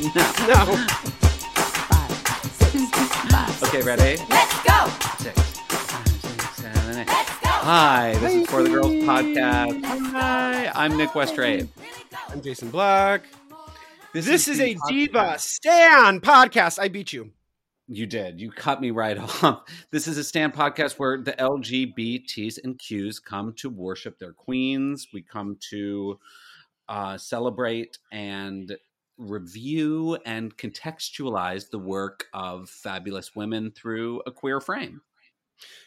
No. no Okay, ready? Let's go. Six, five, six, seven, eight. Let's go. Hi, this is For the Girls podcast. Hi, I'm Nick Westrate. I'm Jason Black. This is the a podcast- Diva Stan podcast. I beat you. You did. You cut me right off. This is a stan podcast where the LGBTs and Qs come to worship their queens. We come to uh, celebrate and review and contextualize the work of fabulous women through a queer frame.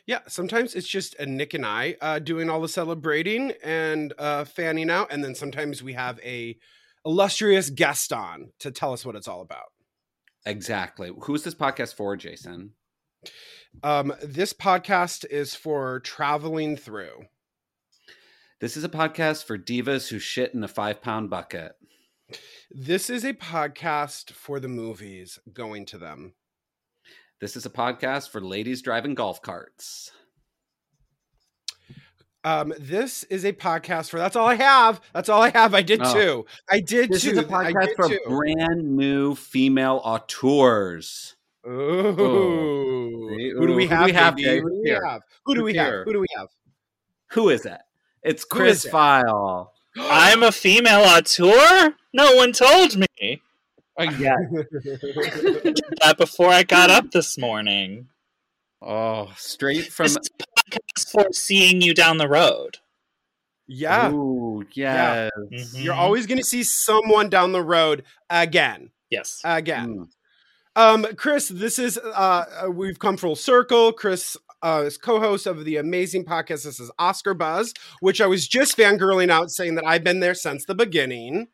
Yeah, sometimes it's just a Nick and I uh, doing all the celebrating and uh, fanning out, and then sometimes we have a illustrious guest on to tell us what it's all about. Exactly. Who's this podcast for, Jason? Um, this podcast is for traveling through. This is a podcast for divas who shit in a five pound bucket. This is a podcast for the movies, going to them. This is a podcast for ladies driving golf carts. Um, this is a podcast for that's all I have. That's all I have. I did Oh. two. I did This two. is a I podcast for two. brand new female auteurs. Ooh. See? Who do we Ooh, have? have, baby? Jay? Who do we have? Who do we have? Who do we have? Who is it? It's Chris it? Feil. I'm a female auteur? No one told me Yeah. that before I got up this morning. Oh, straight from. This is a podcast for seeing you down the road. yeah. Ooh, yes. Mhm. You're always going to see someone down the road again. yes. Again. Mm. Um, Chris, this is uh, uh, we've come full circle. Chris uh, is co-host of the amazing podcast. This is Oscar Buzz, which I was just fangirling out, saying that I've been there since the beginning.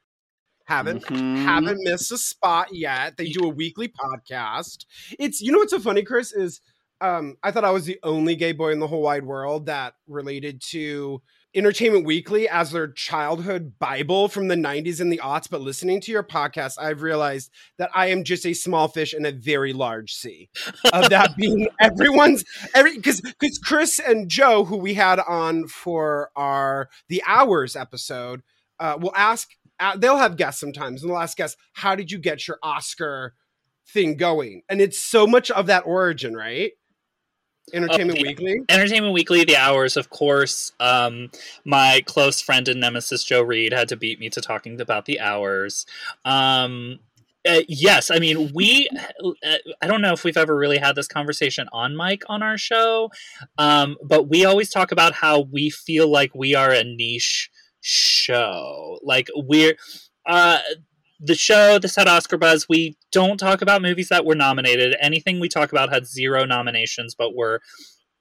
Haven't Mhm. haven't missed a spot yet. They do a weekly podcast. It's you know what's so funny, Chris is um, I thought I was the only gay boy in the whole wide world that related to Entertainment Weekly as their childhood Bible from the 90s and the aughts. But listening to your podcast, I've realized that I am just a small fish in a very large sea. Of that being everyone's every because because Chris and Joe, who we had on for our the hours episode, uh, will ask. Uh, they'll have guests sometimes, and the last guest, "How did you get your Oscar thing going?" And it's so much of that origin, right? Entertainment yeah. Weekly. Entertainment Weekly, The Hours, of course. Um, my close friend and nemesis Joe Reed had to beat me to talking about The Hours. Um, uh, yes, I mean we. Uh, I don't know if we've ever really had this conversation on mic on our show, um, but we always talk about how we feel like we are a niche show. Like we're uh, the show, the set Oscar buzz. We don't talk about movies that were nominated. Anything we talk about had zero nominations, but were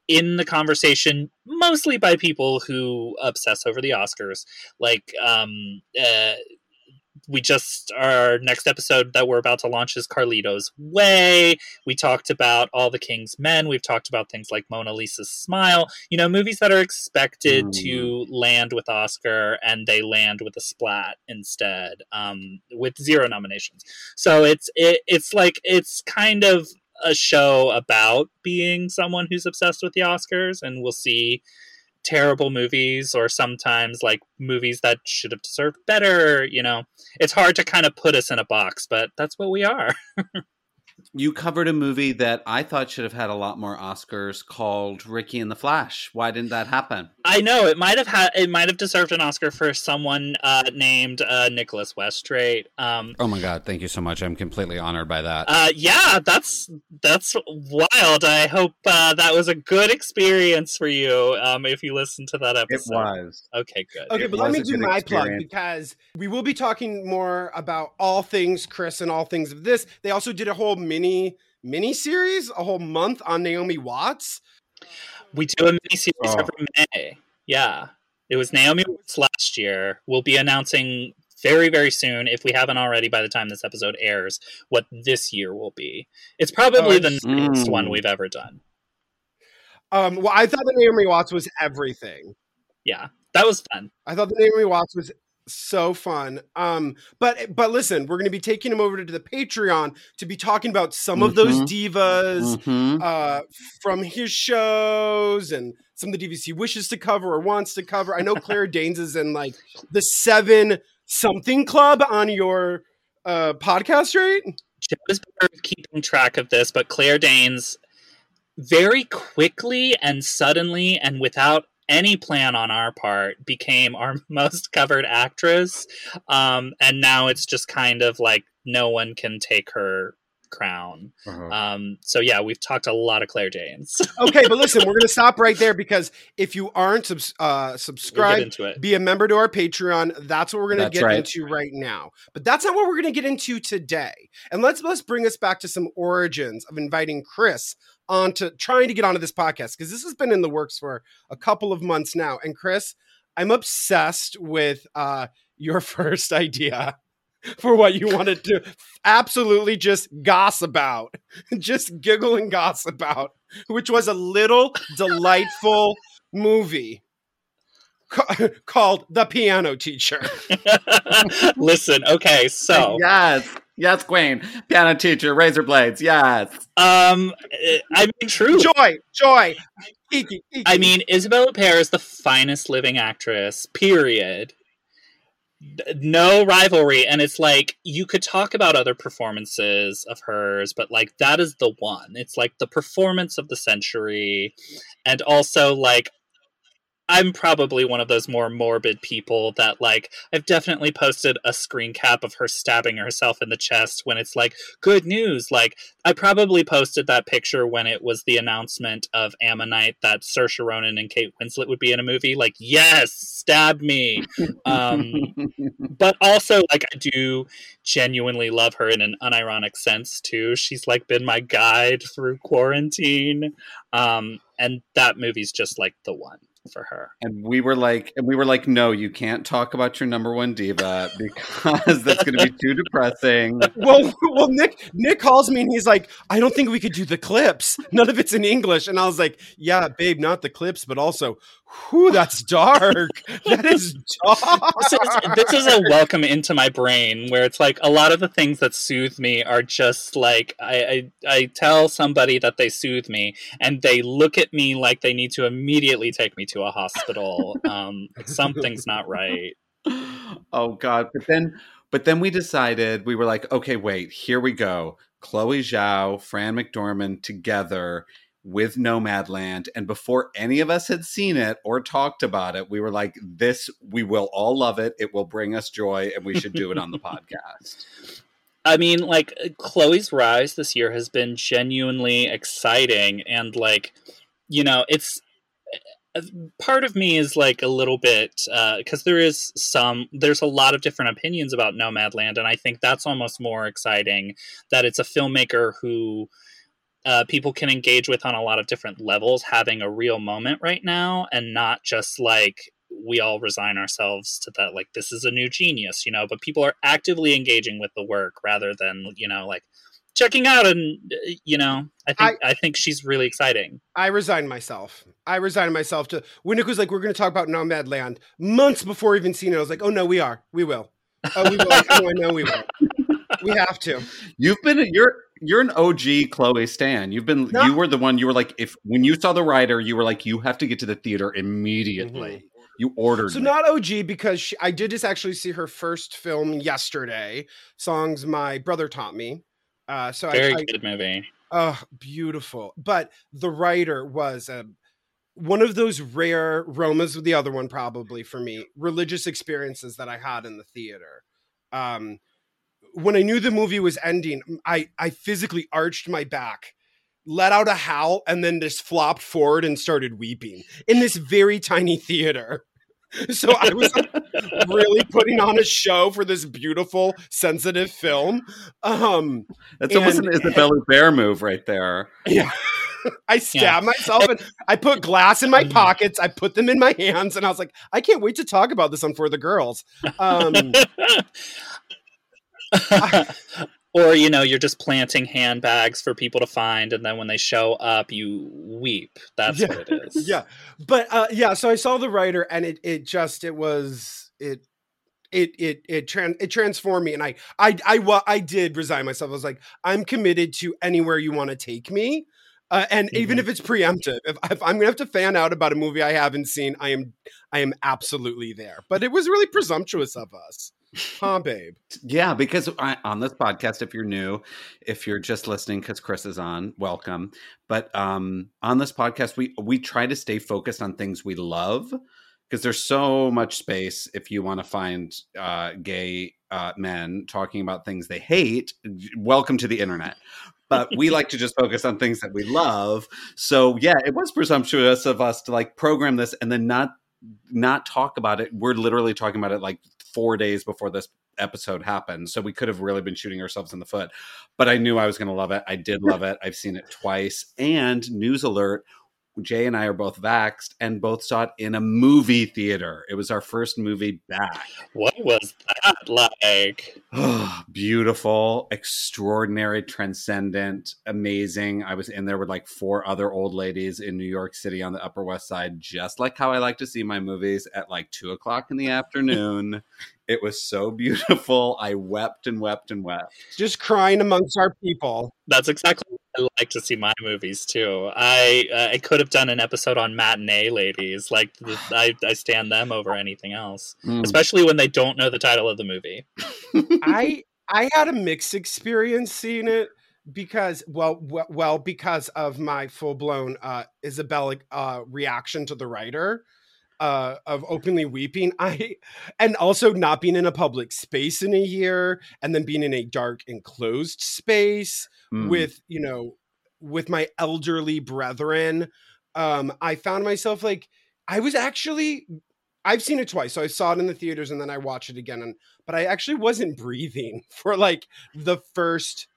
in the conversation mostly by people who obsess over the Oscars. Like, um, uh, we just our next episode that we're about to launch is Carlito's Way. We talked about All the King's Men. We've talked about things like Mona Lisa's Smile. You know, movies that are expected Mm. to land with Oscar and they land with a splat instead, um, with zero nominations. So it's it, it's like it's kind of a show about being someone who's obsessed with the Oscars, and we'll see terrible movies or sometimes like movies that should have deserved better. You know, it's hard to kind of put us in a box, but that's what we are. You covered a movie that I thought should have had a lot more Oscars called Ricki and the Flash. Why didn't that happen? I know it might have had it might have deserved an Oscar for someone uh, named uh, Nicholas Westrate. Um, Oh my God. Thank you so much. I'm completely honored by that. uh, yeah, that's that's wild. I hope uh, that was a good experience for you. Um, if you listened to that episode, it was. Okay, good. Okay, It but let me do good my plug because we will be talking more about all things Chris and all things of this. They also did a whole mini mini series, a whole month on Naomi Watts. We do a mini series Oh. every May. Yeah. It was Naomi Watts last year. We'll be announcing very, very soon, if we haven't already by the time this episode airs, what this year will be. It's probably Oh, the it's- next Mm. one we've ever done. Um, well, I thought that Naomi Watts was everything. Yeah. That was fun. I thought that Naomi Watts was so fun. Um, but but listen, we're going to be taking him over to the Patreon to be talking about some of those Mhm. divas Mhm. uh, from his shows and some of the divas he wishes to cover or wants to cover. I know Claire Danes is in like the seven something club on your uh, podcast right Joe is better keeping track of this, but Claire Danes very quickly and suddenly and without any plan on our part became our most covered actress um, and now it's just kind of like no one can take her crown Uh-huh. um, so yeah we've talked a lot of claire danes Okay, but listen, we're gonna stop right there because if you aren't subs- uh, we'll subscribed, into it be a member to our Patreon. That's what we're going to That's get right. into right now. But that's not what we're going to get into today. And let's let's bring us back to some origins of inviting Chris onto trying to get onto this podcast because this has been in the works for a couple of months now. And Chris, I'm obsessed with uh, your first idea for what you wanted to absolutely just gossip about, just giggle and gossip about, which was a little delightful movie ca- called The Piano Teacher. listen okay so yes, yes, Queen, piano teacher, razor blades. Yes, um i mean true Joy, joy. Iki, iki. I mean, Isabelle Huppert is the finest living actress, period. No rivalry. And it's like, you could talk about other performances of hers, but like, that is the one. It's like the performance of the century. And also, like, I'm probably one of those more morbid people that, like, I've definitely posted a screen cap of her stabbing herself in the chest when it's like, good news. Like, I probably posted that picture when it was the announcement of Ammonite that Saoirse Ronan and Kate Winslet would be in a movie. Like, yes, stab me. Um, but also, like, I do genuinely love her in an unironic sense too. She's like been my guide through quarantine, um, and that movie's just like the one for her. and we were like, and we were like, no, you can't talk about your number one diva because that's going to be too depressing. well, well, Nick Nick calls me and he's like, I don't think we could do the clips. None of it's in English. And I was like, Yeah, babe, not the clips, but also, whew, that's dark. That is dark. This is, this is a welcome into my brain where it's like a lot of the things that soothe me are just like I, I I tell somebody that they soothe me and they look at me like they need to immediately take me to a hospital. Um, something's not right. oh god but then but then we decided we were like okay wait here we go chloe zhao fran mcdormand together with nomadland and before any of us had seen it or talked about it we were like this we will all love it it will bring us joy and we should do it on the podcast I mean, like Chloe's rise this year has been genuinely exciting, and like, you know, it's part of me is like a little bit because there is some, there's a lot of different opinions about Nomadland, and I think that's almost more exciting that it's a filmmaker who. Uh, people can engage with on a lot of different levels, having a real moment right now, and not just like we all resign ourselves to that like this is a new genius you know but people are actively engaging with the work rather than you know like checking out and you know i think i, think she's really exciting I resigned myself. I resigned myself to when Nick was like, "We're going to talk about Nomadland Months before even seeing it, I was like, "Oh no, we are. We will. Oh, we will. I know, I know we will. We have to." you've been you're you're an og chloe stan you've been No. you were the one you were like if when you saw the Rider you were like you have to get to the theater immediately mm-hmm. you ordered So me. not OG because she, I did just actually see her first film yesterday. Songs my brother taught me. Uh, so very I, I good movie oh beautiful. But the Rider was a one of those rare Roma's the other one probably for me religious experiences that I had in the theater. Um, when I knew the movie was ending, I I physically arched my back, let out a howl, and then just flopped forward and started weeping in this very tiny theater. So I was like, really putting on a show for this beautiful, sensitive film. Um, That's almost and- an Isabelle Huppert move right there. yeah. I stabbed myself and I put glass in my pockets. I put them in my hands and I was like, I can't wait to talk about this on For the Girls. Um, or you know you're just planting handbags for people to find and then when they show up you weep that's Yeah. what it is yeah. But uh, yeah, so I saw the Rider and it it just it was it it it it tran- it transformed me and I I I I did resign myself. I was like, I'm committed to anywhere you want to take me. Uh, and even Mhm. if it's preemptive, if, if I'm gonna have to fan out about a movie I haven't seen, I am I am absolutely there. But it was really presumptuous of us. Huh, babe? Yeah, because I, on this podcast, if you're new, if you're just listening because Chris is on, welcome. But um, on this podcast, we we try to stay focused on things we love because there's so much space if you want to find uh, gay uh, men talking about things they hate. Welcome to the internet. But we like to just focus on things that we love. So yeah, it was presumptuous of us to like program this and then not not talk about it. We're literally talking about it like four days before this episode happened. So we could have really been shooting ourselves in the foot. But I knew I was going to love it. I did love it. I've seen it twice. And news alert Jay and I are both vaxxed and both saw it in a movie theater. It was our first movie back. What was that like? Beautiful, extraordinary, transcendent, amazing. I was in there with like four other old ladies in New York City on the Upper West Side, just like how I like to see my movies at like two o'clock in the afternoon. It was so beautiful. I wept and wept and wept. Just crying amongst our people. That's exactly I like to see my movies too. I uh, I could have done an episode on matinee ladies. Like I I stan them over anything else, mm. especially when they don't know the title of the movie. I I had a mixed experience seeing it because well well because of my full blown uh, Isabella uh, reaction to the Rider uh, of openly weeping. I and also not being in a public space in a year, and then being in a dark enclosed space mm. with you know with my elderly brethren. Um, I found myself like I was actually I've seen it twice. So I saw it in the theaters and then I watched it again. And but I actually wasn't breathing for like the first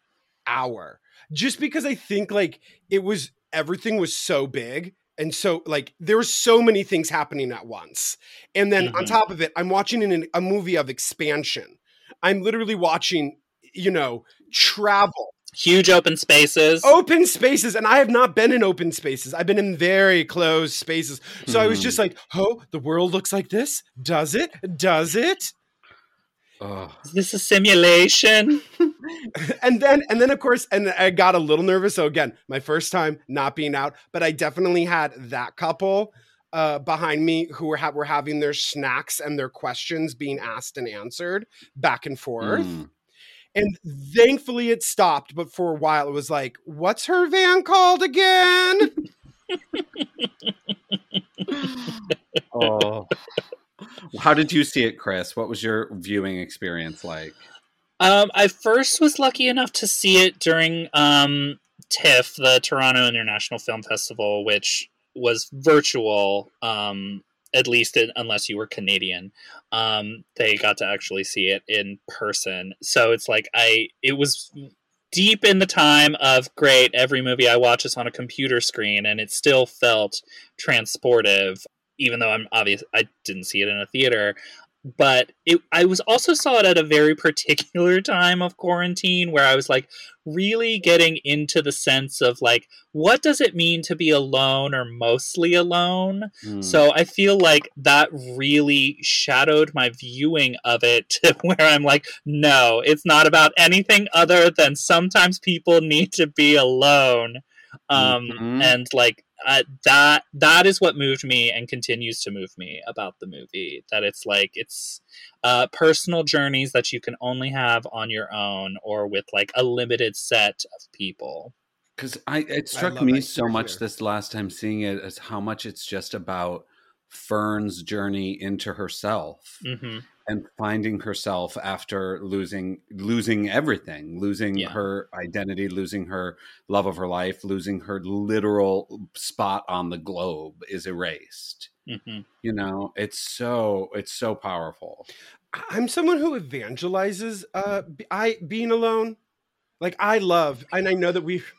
hour. Just because I think like it was everything was so big and so like there were so many things happening at once and then mm-hmm. on top of it i'm watching an, a movie of expansion. I'm literally watching you know travel. Huge open spaces. Open spaces and i have not been in open spaces. I've been in very closed spaces. So mm. i was just mm. like oh the world looks like this? Does it? Does it is this a simulation? and then, and then, of course, and I got a little nervous. So again, my first time not being out, but I definitely had that couple uh, behind me who were ha- were having their snacks and their questions being asked and answered back and forth. Mm. And thankfully, it stopped. But for a while, it was like, "What's her van called again?" oh. How did you see it, Chris? What was your viewing experience like? Um, I first was lucky enough to see it during um, TIFF, the Toronto International Film Festival, which was virtual, um, at least in, unless you were Canadian. Um, they got to actually see it in person. So it's like I, it was deep in the time of great, every movie I watch is on a computer screen, and it still felt transportive even though I'm obvious I didn't see it in a theater. But it, I was also saw it at a very particular time of quarantine where I was like really getting into the sense of like what does it mean to be alone or mostly alone. Mm. So I feel like that really shadowed my viewing of it where I'm like, no, it's not about anything other than sometimes people need to be alone. Um, mm-hmm. and like uh, that that is what moved me and continues to move me about the movie that it's like it's uh, personal journeys that you can only have on your own or with like a limited set of people. Because i it struck I me so much this last time seeing it as how much it's just about fern's journey into herself. Mm-hmm and finding herself after losing losing everything losing yeah. her identity losing her love of her life losing her literal spot on the globe is erased mm-hmm. you know it's so it's so powerful i'm someone who evangelizes uh i being alone like i love and i know that we've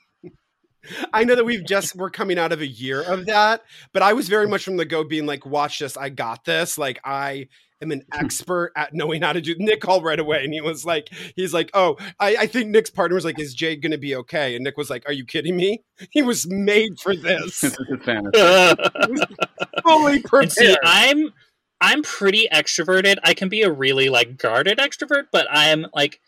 I know that we've just we're coming out of a year of that, but I was very much from the go being like, watch this, I got this. Like I am an expert at knowing how to do. Nick called right away, and he was like, he's like, oh, I, I think Nick's partner was like, is Jay going to be okay? And Nick was like, are you kidding me? He was made for this. fully prepared. See, I'm I'm pretty extroverted. I can be a really like guarded extrovert, but I'm like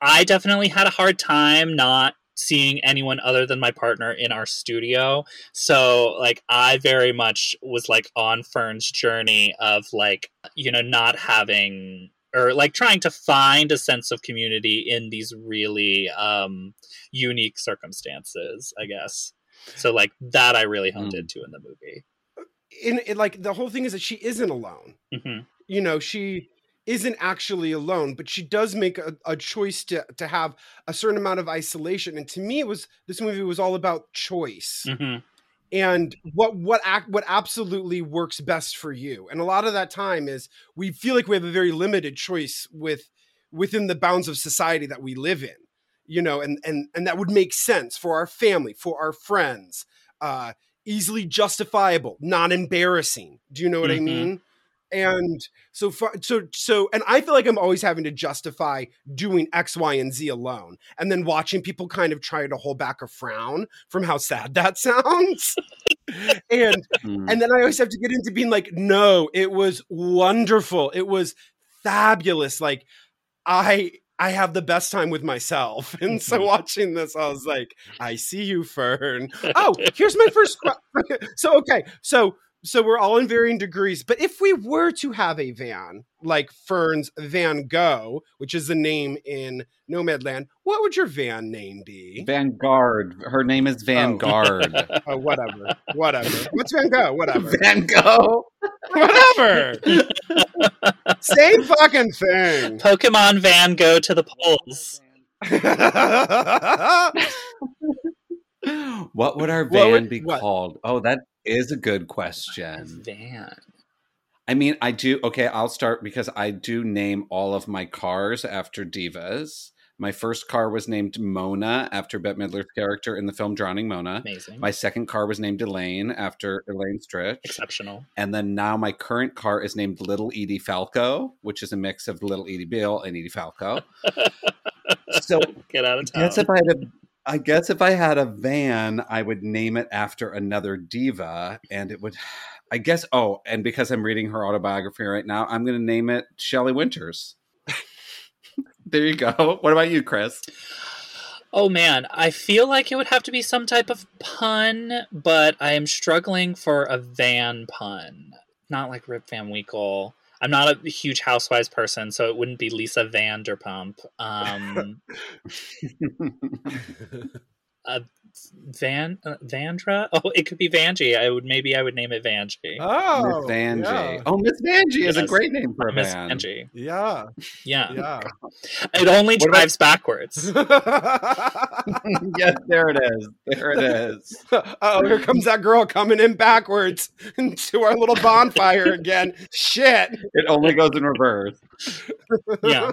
I definitely had a hard time not seeing anyone other than my partner in our studio. So like I very much was like on Fern's journey of like, you know, not having or like trying to find a sense of community in these really um, unique circumstances, I guess. So like that I really honed Mm. into in the movie. In, in like the whole thing is that she isn't alone. hmm you know she isn't actually alone but she does make a, a choice to to have a certain amount of isolation and to me it was this movie was all about choice. Hmm and what what act what absolutely works best for you. And a lot of that time is we feel like we have a very limited choice with within the bounds of society that we live in you know and and and that would make sense for our family for our friends uh easily justifiable not embarrassing. Do you know what i Mhm. mean and so far so so and i feel like i'm always having to justify doing x y and z alone and then watching people kind of try to hold back a frown from how sad that sounds. And Mm. and then i always have to get into being like no it was wonderful. It was fabulous. Like i i have the best time with myself. And so Mhm. watching this i was like i see you fern. Oh here's my first so okay so so we're all in varying degrees but if we were to have a van like fern's van go which is the name in nomadland what would your van name be Vanguard. Her name is Vanguard. Oh. oh whatever whatever what's van go whatever Van Gogh. whatever same fucking thing Pokemon Van go to the polls. What would our van would- be what? called? Oh, that is a good question. Van. I mean, I do. Okay, I'll start because I do name all of my cars after divas. My first car was named Mona after Bette Midler's character in the film Drowning Mona. Amazing. My second car was named Elaine after Elaine Stritch. Exceptional. And then now my current car is named Little Edie Falco, which is a mix of Little Edie Beale and Edie Falco. so Get out of town. if I had a, I guess if I had a van, I would name it after another diva, and it would. I guess. Oh, and because I'm reading her autobiography right now, I'm going to name it Shelley Winters. there you go. What about you, Chris? Oh man, I feel like it would have to be some type of pun, but I am struggling for a van pun. Not like Rip Van Winkle. I'm not a huge Housewives person, so it wouldn't be Lisa Vanderpump. Um, Van uh, Vandra? Oh, it could be Vanjie. I would maybe I would name it Vanjie. oh Miss Vanjie. yeah. Oh, Miss Vanjie is a great name for a Miss van. Vanjie. yeah Yeah. yeah It only What about- drives backwards. yes, there it is. There it is. oh here comes that girl coming in backwards into our little bonfire again shit It only goes in reverse. Yeah.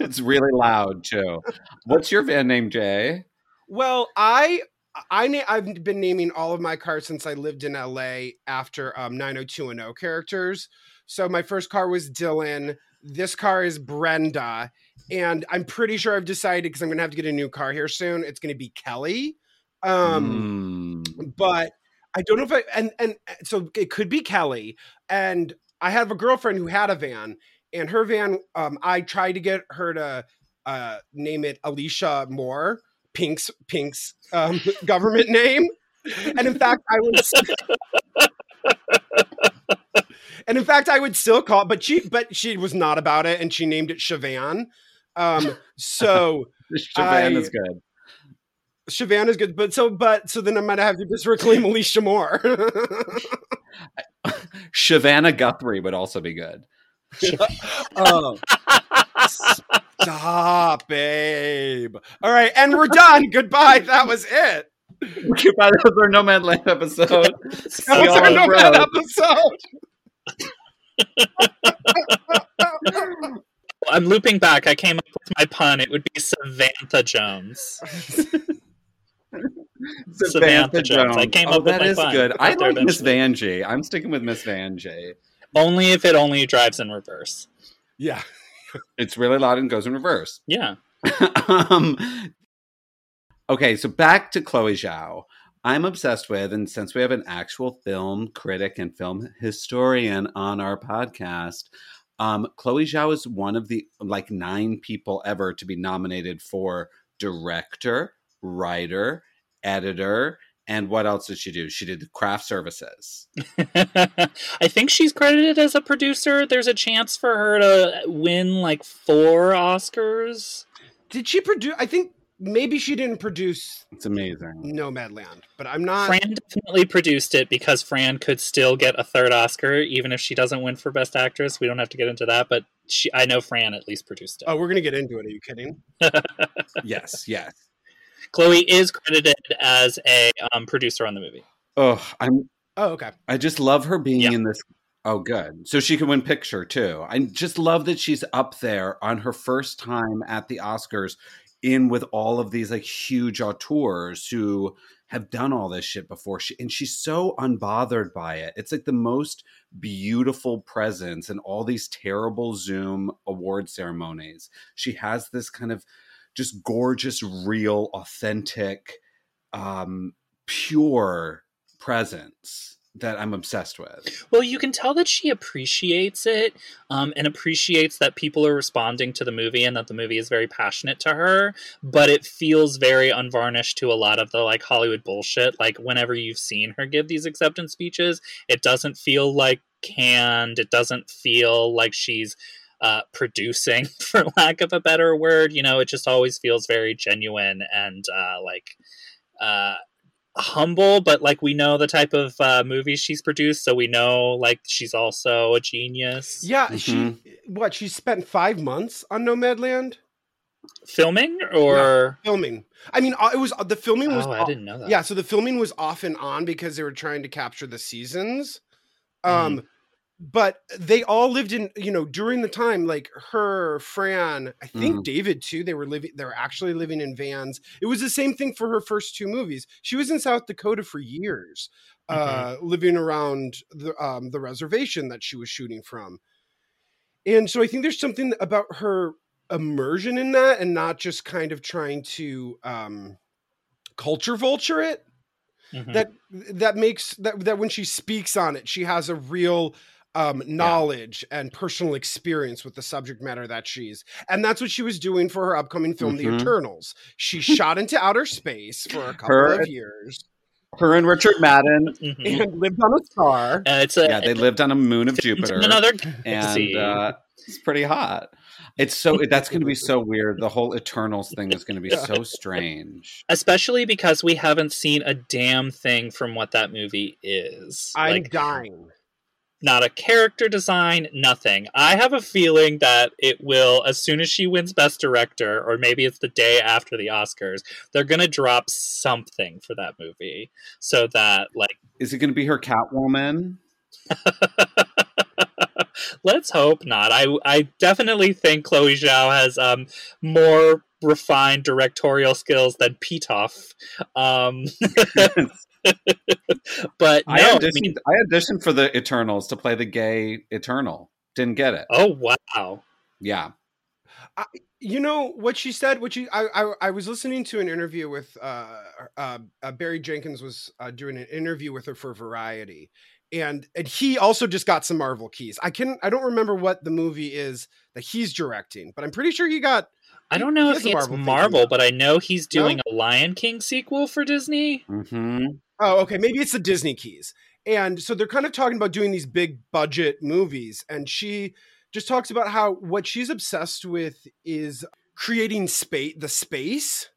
It's really loud too. What's your van name, Jay? Well, I I na- I've been naming all of my cars since I lived in LA after um 90210 characters. So my first car was Dylan. This car is Brenda, and I'm pretty sure I've decided because I'm gonna have to get a new car here soon. It's gonna be Kelly. Um, Mm. but I don't know if I and and so it could be Kelly. And I have a girlfriend who had a van, and her van, um, I tried to get her to uh name it Alecia Moore, Pink's Pink's um government name. And in fact, I was And in fact, I would still call, but she but she was not about it and she named it Shavan. Um so Shavan is good. Shavan is good, but so but so then I might have to just reclaim Alecia Moore. Shavannah Guthrie would also be good. oh. Stop, babe. All right, and we're done. Goodbye. That was it. Goodbye. That was our Nomadland episode. See That was y'all our on the Nomad road. episode. I'm looping back. I came up with my pun. It would be Samantha Jones. Samantha Jones. I came oh, up that my is pun. good. I there like Miss eventually. Vanjie. I'm sticking with Miss Vanjie. Only if it only drives in reverse. yeah. It's really loud and goes in reverse. Yeah. um, okay, so back to Chloe Zhao. I'm obsessed with, and since we have an actual film critic and film historian on our podcast, um, Chloe Zhao is one of the like nine people ever to be nominated for director, writer, editor, And what else did she do? She did craft services. I think she's credited as a producer. There's a chance for her to win like four Oscars. Did she produce? I think maybe she didn't produce It's amazing. Nomadland, but I'm not. Fran definitely produced it because Fran could still get a third Oscar even if she doesn't win for Best Actress. We don't have to get into that, but she, I know Fran at least produced it. Oh, we're gonna get into it. Are you kidding? yes, yes. Chloe is credited as a um, producer on the movie. Oh, I'm Oh, okay. I just love her being Yeah. in this. Oh, good. So she can win picture too. I just love that she's up there on her first time at the Oscars in with all of these like huge auteurs who have done all this shit before. She and she's so unbothered by it. It's like the most beautiful presence in all these terrible Zoom award ceremonies. She has this kind of just gorgeous, real, authentic, um, pure presence that I'm obsessed with. Well, you can tell that she appreciates it um, and appreciates that people are responding to the movie and that the movie is very passionate to her, but it feels very unvarnished to a lot of the like Hollywood bullshit. Like, whenever you've seen her give these acceptance speeches, it doesn't feel like canned, it doesn't feel like she's uh, producing, for lack of a better word. You know, it just always feels very genuine and uh, like. Uh, humble but like we know the type of uh, movies she's produced so we know like she's also a genius Yeah, Mhm. she what? She spent five months on Nomadland filming or filming. I mean, uh, it was the filming was oh i didn't know that yeah. So the filming was off and on because they were trying to capture the seasons. Mm-hmm. Um, but they all lived in you know during the time like her, Fran, I think Mhm. David too. They were living. They were actually living in vans. It was the same thing for her first two movies. She was in South Dakota for years, uh, living around the um, the reservation that she was shooting from. And so I think there's something about her immersion in that and not just kind of trying to um culture vulture it Mhm. that that makes that that when she speaks on it she has a real um knowledge and personal experience with the subject matter that she's and that's what she was doing for her upcoming film Mhm. the eternals she shot into outer space for a couple Her- of years Her and Richard Madden, Mhm. and lived on a star Uh, it's a yeah, they lived on a moon of Jupiter, another and uh, it's pretty hot. It's so that's going to be so weird. The whole Eternals thing is going to be so strange. especially because we haven't seen a damn thing from what that movie is i'm like dying not a character design, nothing. I have a feeling that it will, as soon as she wins Best Director, or maybe it's the day after the Oscars, they're going to drop something for that movie so that, like, Is it going to be her Catwoman? let's hope not. I, I definitely think Chloe Zhao has um, more refined directorial skills than Pitoff. Um, but no, I, I auditioned, mean, I auditioned for the Eternals to play the gay Eternal. Didn't get it. oh wow. Yeah. you know what she said what she I, I i was listening to an interview with uh uh, uh barry jenkins was uh, doing an interview with her for variety and and he also just got some marvel keys i can i don't remember what the movie is that he's directing but i'm pretty sure he got I don't know He if it's Marvel Marvel, but I know he's doing a Lion King sequel for Disney. hmm oh okay maybe it's the disney keys and so they're kind of talking about doing these big budget movies and she just talks about how what she's obsessed with is creating space the space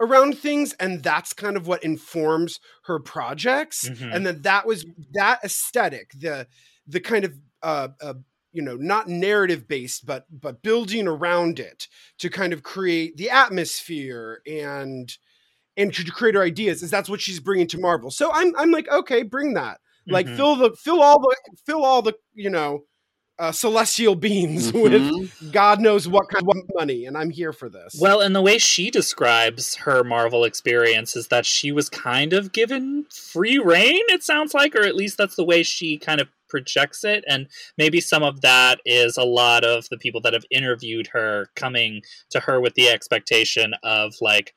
around things and that's kind of what informs her projects Mhm. and then that was that aesthetic the the kind of uh, uh you know not narrative based but but building around it to kind of create the atmosphere and and to create her ideas is that's what she's bringing to marvel so i'm i'm like okay bring that like Mhm. fill the fill all the fill all the you know uh, celestial beings with Mhm. god knows what kind of money and i'm here for this Well, and the way she describes her Marvel experience is that she was kind of given free reign, it sounds like, or at least that's the way she kind of projects it. And maybe some of that is a lot of the people that have interviewed her coming to her with the expectation of like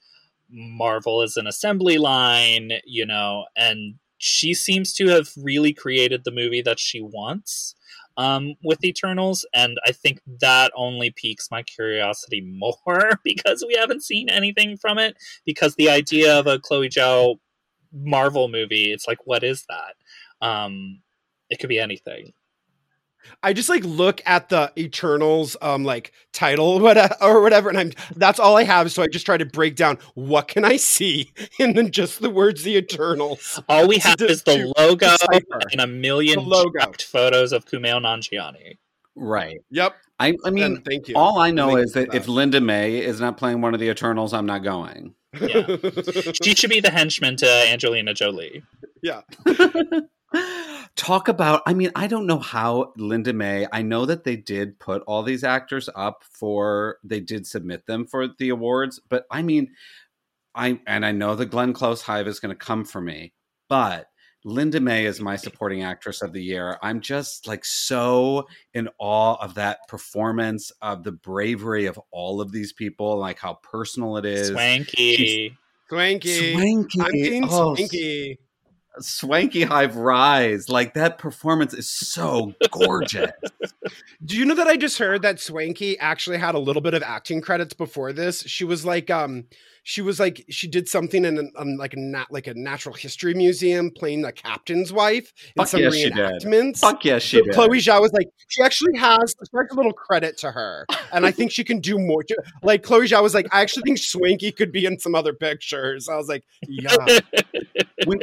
Marvel is an assembly line, you know, and she seems to have really created the movie that she wants um, with Eternals, and I think that only piques my curiosity more because we haven't seen anything from it. Because the idea of a Chloe Zhao Marvel movie, it's like, what is that? Um, it could be anything. I just like look at the Eternals um like title or whatever and I'm that's all I have so I just try to break down what can I see and then just the words the Eternals. All we have is the logo and a million logo. photos of Kumail Nanjiani. Right. Yep. I, I mean, and thank you. All I know is that, that if Linda May is not playing one of the Eternals, I'm not going. Yeah. she should be the henchman to Angelina Jolie. Yeah. Talk about, I mean, I don't know how Linda May, I know that they did put all these actors up for, they did submit them for the awards, but I mean, I, and I know the Glenn Close hive is going to come for me, but Linda May is my supporting actress of the year. I'm just like so in awe of that performance, of the bravery of all of these people, like how personal it is. Swankie. Swankie. Swankie. I'm being oh, Swankie. Swankie Hive Rise. Like that performance is so gorgeous. Do you know that I just heard that Swankie actually had a little bit of acting credits before this? She was like um she was like she did something in an, um, like a nat, like a natural history museum playing the captain's wife in Fuck some yes, reenactments. Fuck yes, she so did. Chloe Zhao was like she actually has like a little credit to her, and I think she can do more. Like Chloe Zhao was like, I actually think Swankie could be in some other pictures. I was like, yeah. when,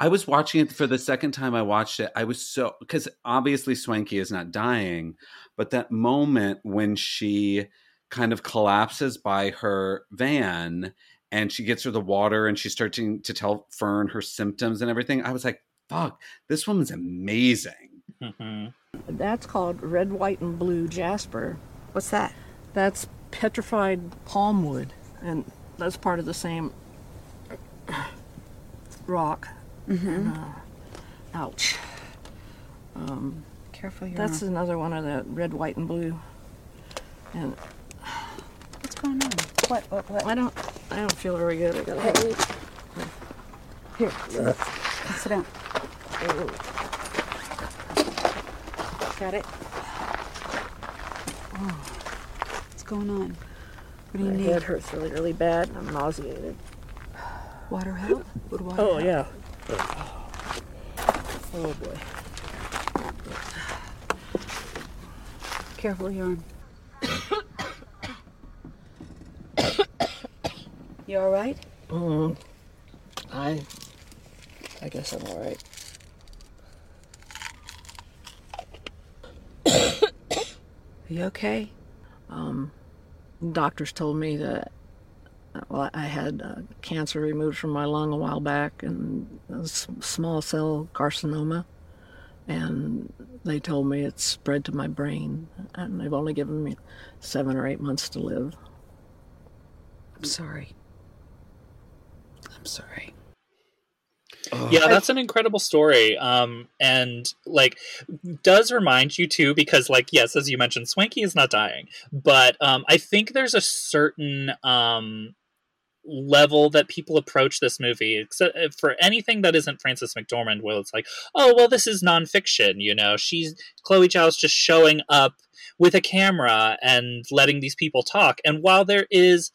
I was watching it for the second time I watched it. I was so because obviously Swankie is not dying, but that moment when she kind of collapses by her van and she gets her the water and she's starting to tell Fern her symptoms and everything. I was like, fuck, this woman's amazing. Mm-hmm. That's called red, white, and blue jasper. What's that? That's petrified palm wood, and that's part of the same rock. Mm-hmm. Uh, ouch. Um, Careful, That's another one of the red, white, and blue. And what's going on? What? What? What? I don't. I don't feel very good. I gotta hey. Here. Sit down. Got it. Oh. What's going on? What do you My need? head hurts really, really bad, and I'm nauseated. Water help? Would water oh help? yeah. Oh boy. Careful arm. you all right? Mm, I. I guess I'm all right. Are you okay? Um, doctors told me that well, I had uh, cancer removed from my lung a while back and small cell carcinoma, and they told me it's spread to my brain, and they've only given me seven or eight months to live. I'm sorry. I'm sorry. Yeah, that's an incredible story. Um, and like does remind you too, because like, yes, as you mentioned, Swankie is not dying, but um, I think there's a certain um level that people approach this movie except uh, for anything that isn't frances mcdormand well it's like oh well this is nonfiction you know? She's chloe zhao's just showing up with a camera and letting these people talk and while there is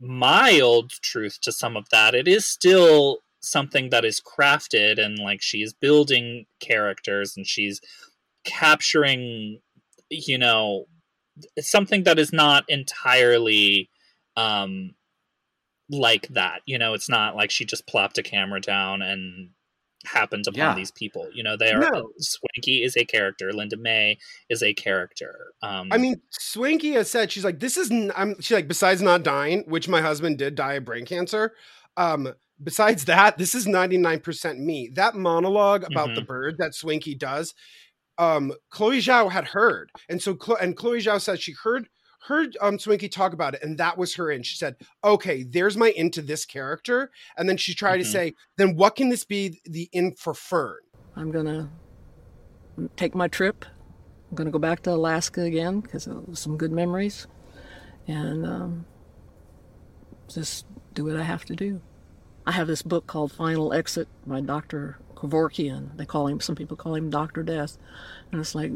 mild truth to some of that it is still something that is crafted and like she's building characters and she's capturing you know something that is not entirely um like that. You know, it's not like she just plopped a camera down and happened upon yeah. these people. You know, they are no. Swankie is a character. Linda May is a character. Um, I mean, Swankie has said she's like, this is. I'm. She's like, besides not dying, which my husband did die of brain cancer. Um, besides that, this is 99% me. That monologue about mm-hmm. the bird that Swankie does, um, Chloe Zhao had heard, and so and Chloe Zhao said she heard heard um Swankie talk about it, and that was her in. She said, "Okay, there's my in to this character," and then she tried mm-hmm. to say, "Then what can this be the in for Fern?" I'm gonna take my trip. I'm gonna go back to Alaska again because some good memories, and um, just do what I have to do. I have this book called Final Exit by Dr. Kevorkian. They call him. Some people call him Doctor Death, and it's like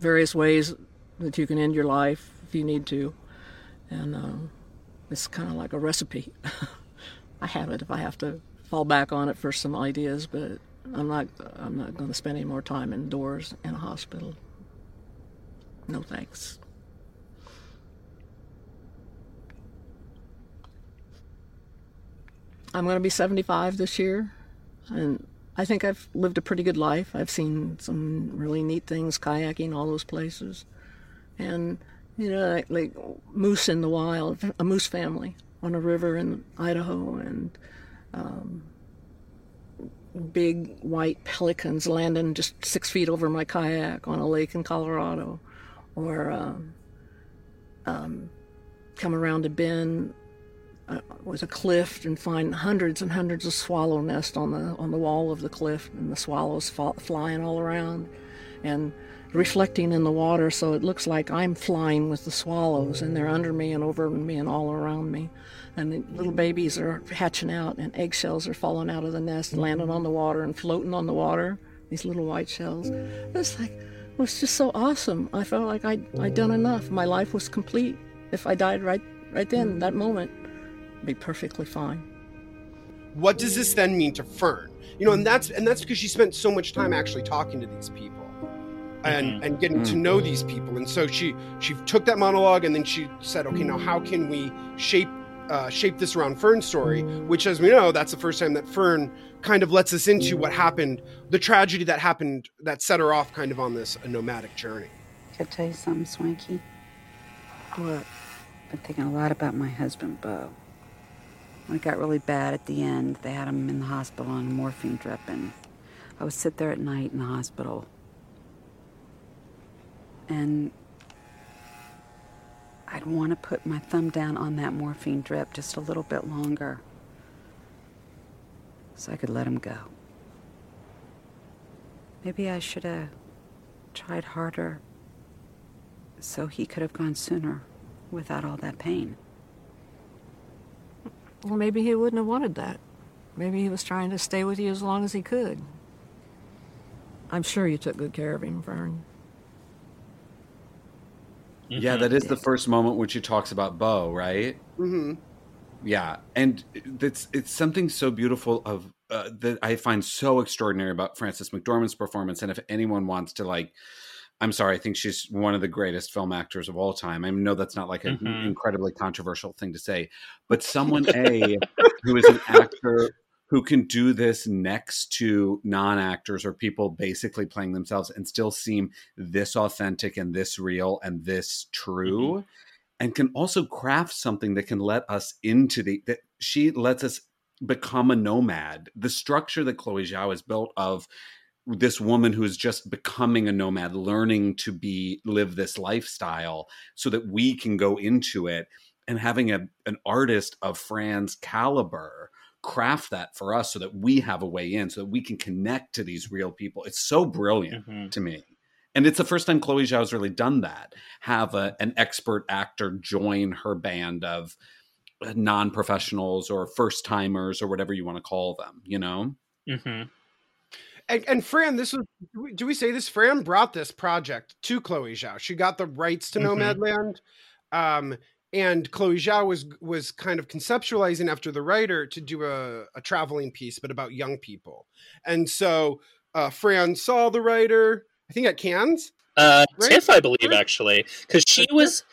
various ways that you can end your life if you need to. And um, it's kind of like a recipe. I have it if I have to fall back on it for some ideas, but I'm not I'm not going to spend any more time indoors in a hospital. No thanks. I'm going to be 75 this year, and I think I've lived a pretty good life. I've seen some really neat things, kayaking, all those places, and you know, like, like moose in the wild, a moose family on a river in Idaho, and um, big white pelicans landing just six feet over my kayak on a lake in Colorado, or um, um, come around a bend uh, with a cliff and find hundreds and hundreds of swallow nests on the on the wall of the cliff, and the swallows fa- flying all around, and reflecting in the water, so it looks like I'm flying with the swallows, and they're under me and over me and all around me, and the little babies are hatching out, and eggshells are falling out of the nest, landing on the water and floating on the water. These little white shells. It's like it was just so awesome. I felt like I'd, I'd done enough. My life was complete. If I died right right then, that moment, be perfectly fine. What does this then mean to Fern? You know, and that's and that's because she spent so much time actually talking to these people and Mhm. and getting to know these people. And so she she took that monologue and then she said, okay, now how can we shape uh, shape this around Fern's story? Which, as we know, that's the first time that Fern kind of lets us into what happened, the tragedy that happened that set her off kind of on this nomadic journey. Can I tell you something, Swankie? What? I've Been thinking a lot about my husband, Bo. When it got really bad at the end, they had him in the hospital on a morphine drip, and I would sit there at night in the hospital. And I'd want to put my thumb down on that morphine drip just a little bit longer so I could let him go. Maybe I should have tried harder so he could have gone sooner without all that pain. Well, maybe he wouldn't have wanted that. Maybe he was trying to stay with you as long as he could. I'm sure you took good care of him, Fern. Yeah, that is the first moment when she talks about Bo, right? Mm-hmm. Yeah, and it's it's something so beautiful of uh, that I find so extraordinary about Frances McDormand's performance. And if anyone wants to like, I'm sorry, I think she's one of the greatest film actors of all time. I know that's not like an Mhm. incredibly controversial thing to say, but someone a who is an actor who can do this next to non-actors or people basically playing themselves and still seem this authentic and this real and this true mm-hmm. and can also craft something that can let us into the that she lets us become a nomad. The structure that chloe zhao has built of this woman who is just becoming a nomad learning to be live this lifestyle so that we can go into it and having a, an artist of fran's caliber craft that for us so that we have a way in so that we can connect to these real people it's so brilliant Mhm. to me and it's the first time chloe zhao's really done that have a, an expert actor join her band of uh, non-professionals or first timers or whatever you want to call them you know Mhm. And, and Fran, this was do we, do we say this? Fran brought this project to Chloe Zhao. She got the rights to Mhm. Nomadland, um, and Chloe Zhao was was kind of conceptualizing after the Rider to do a, a traveling piece, but about young people. And so uh, Fran saw the Rider, I think at Cannes. Uh, Right? Tiff, I believe, Right? actually, because she Tiff? was.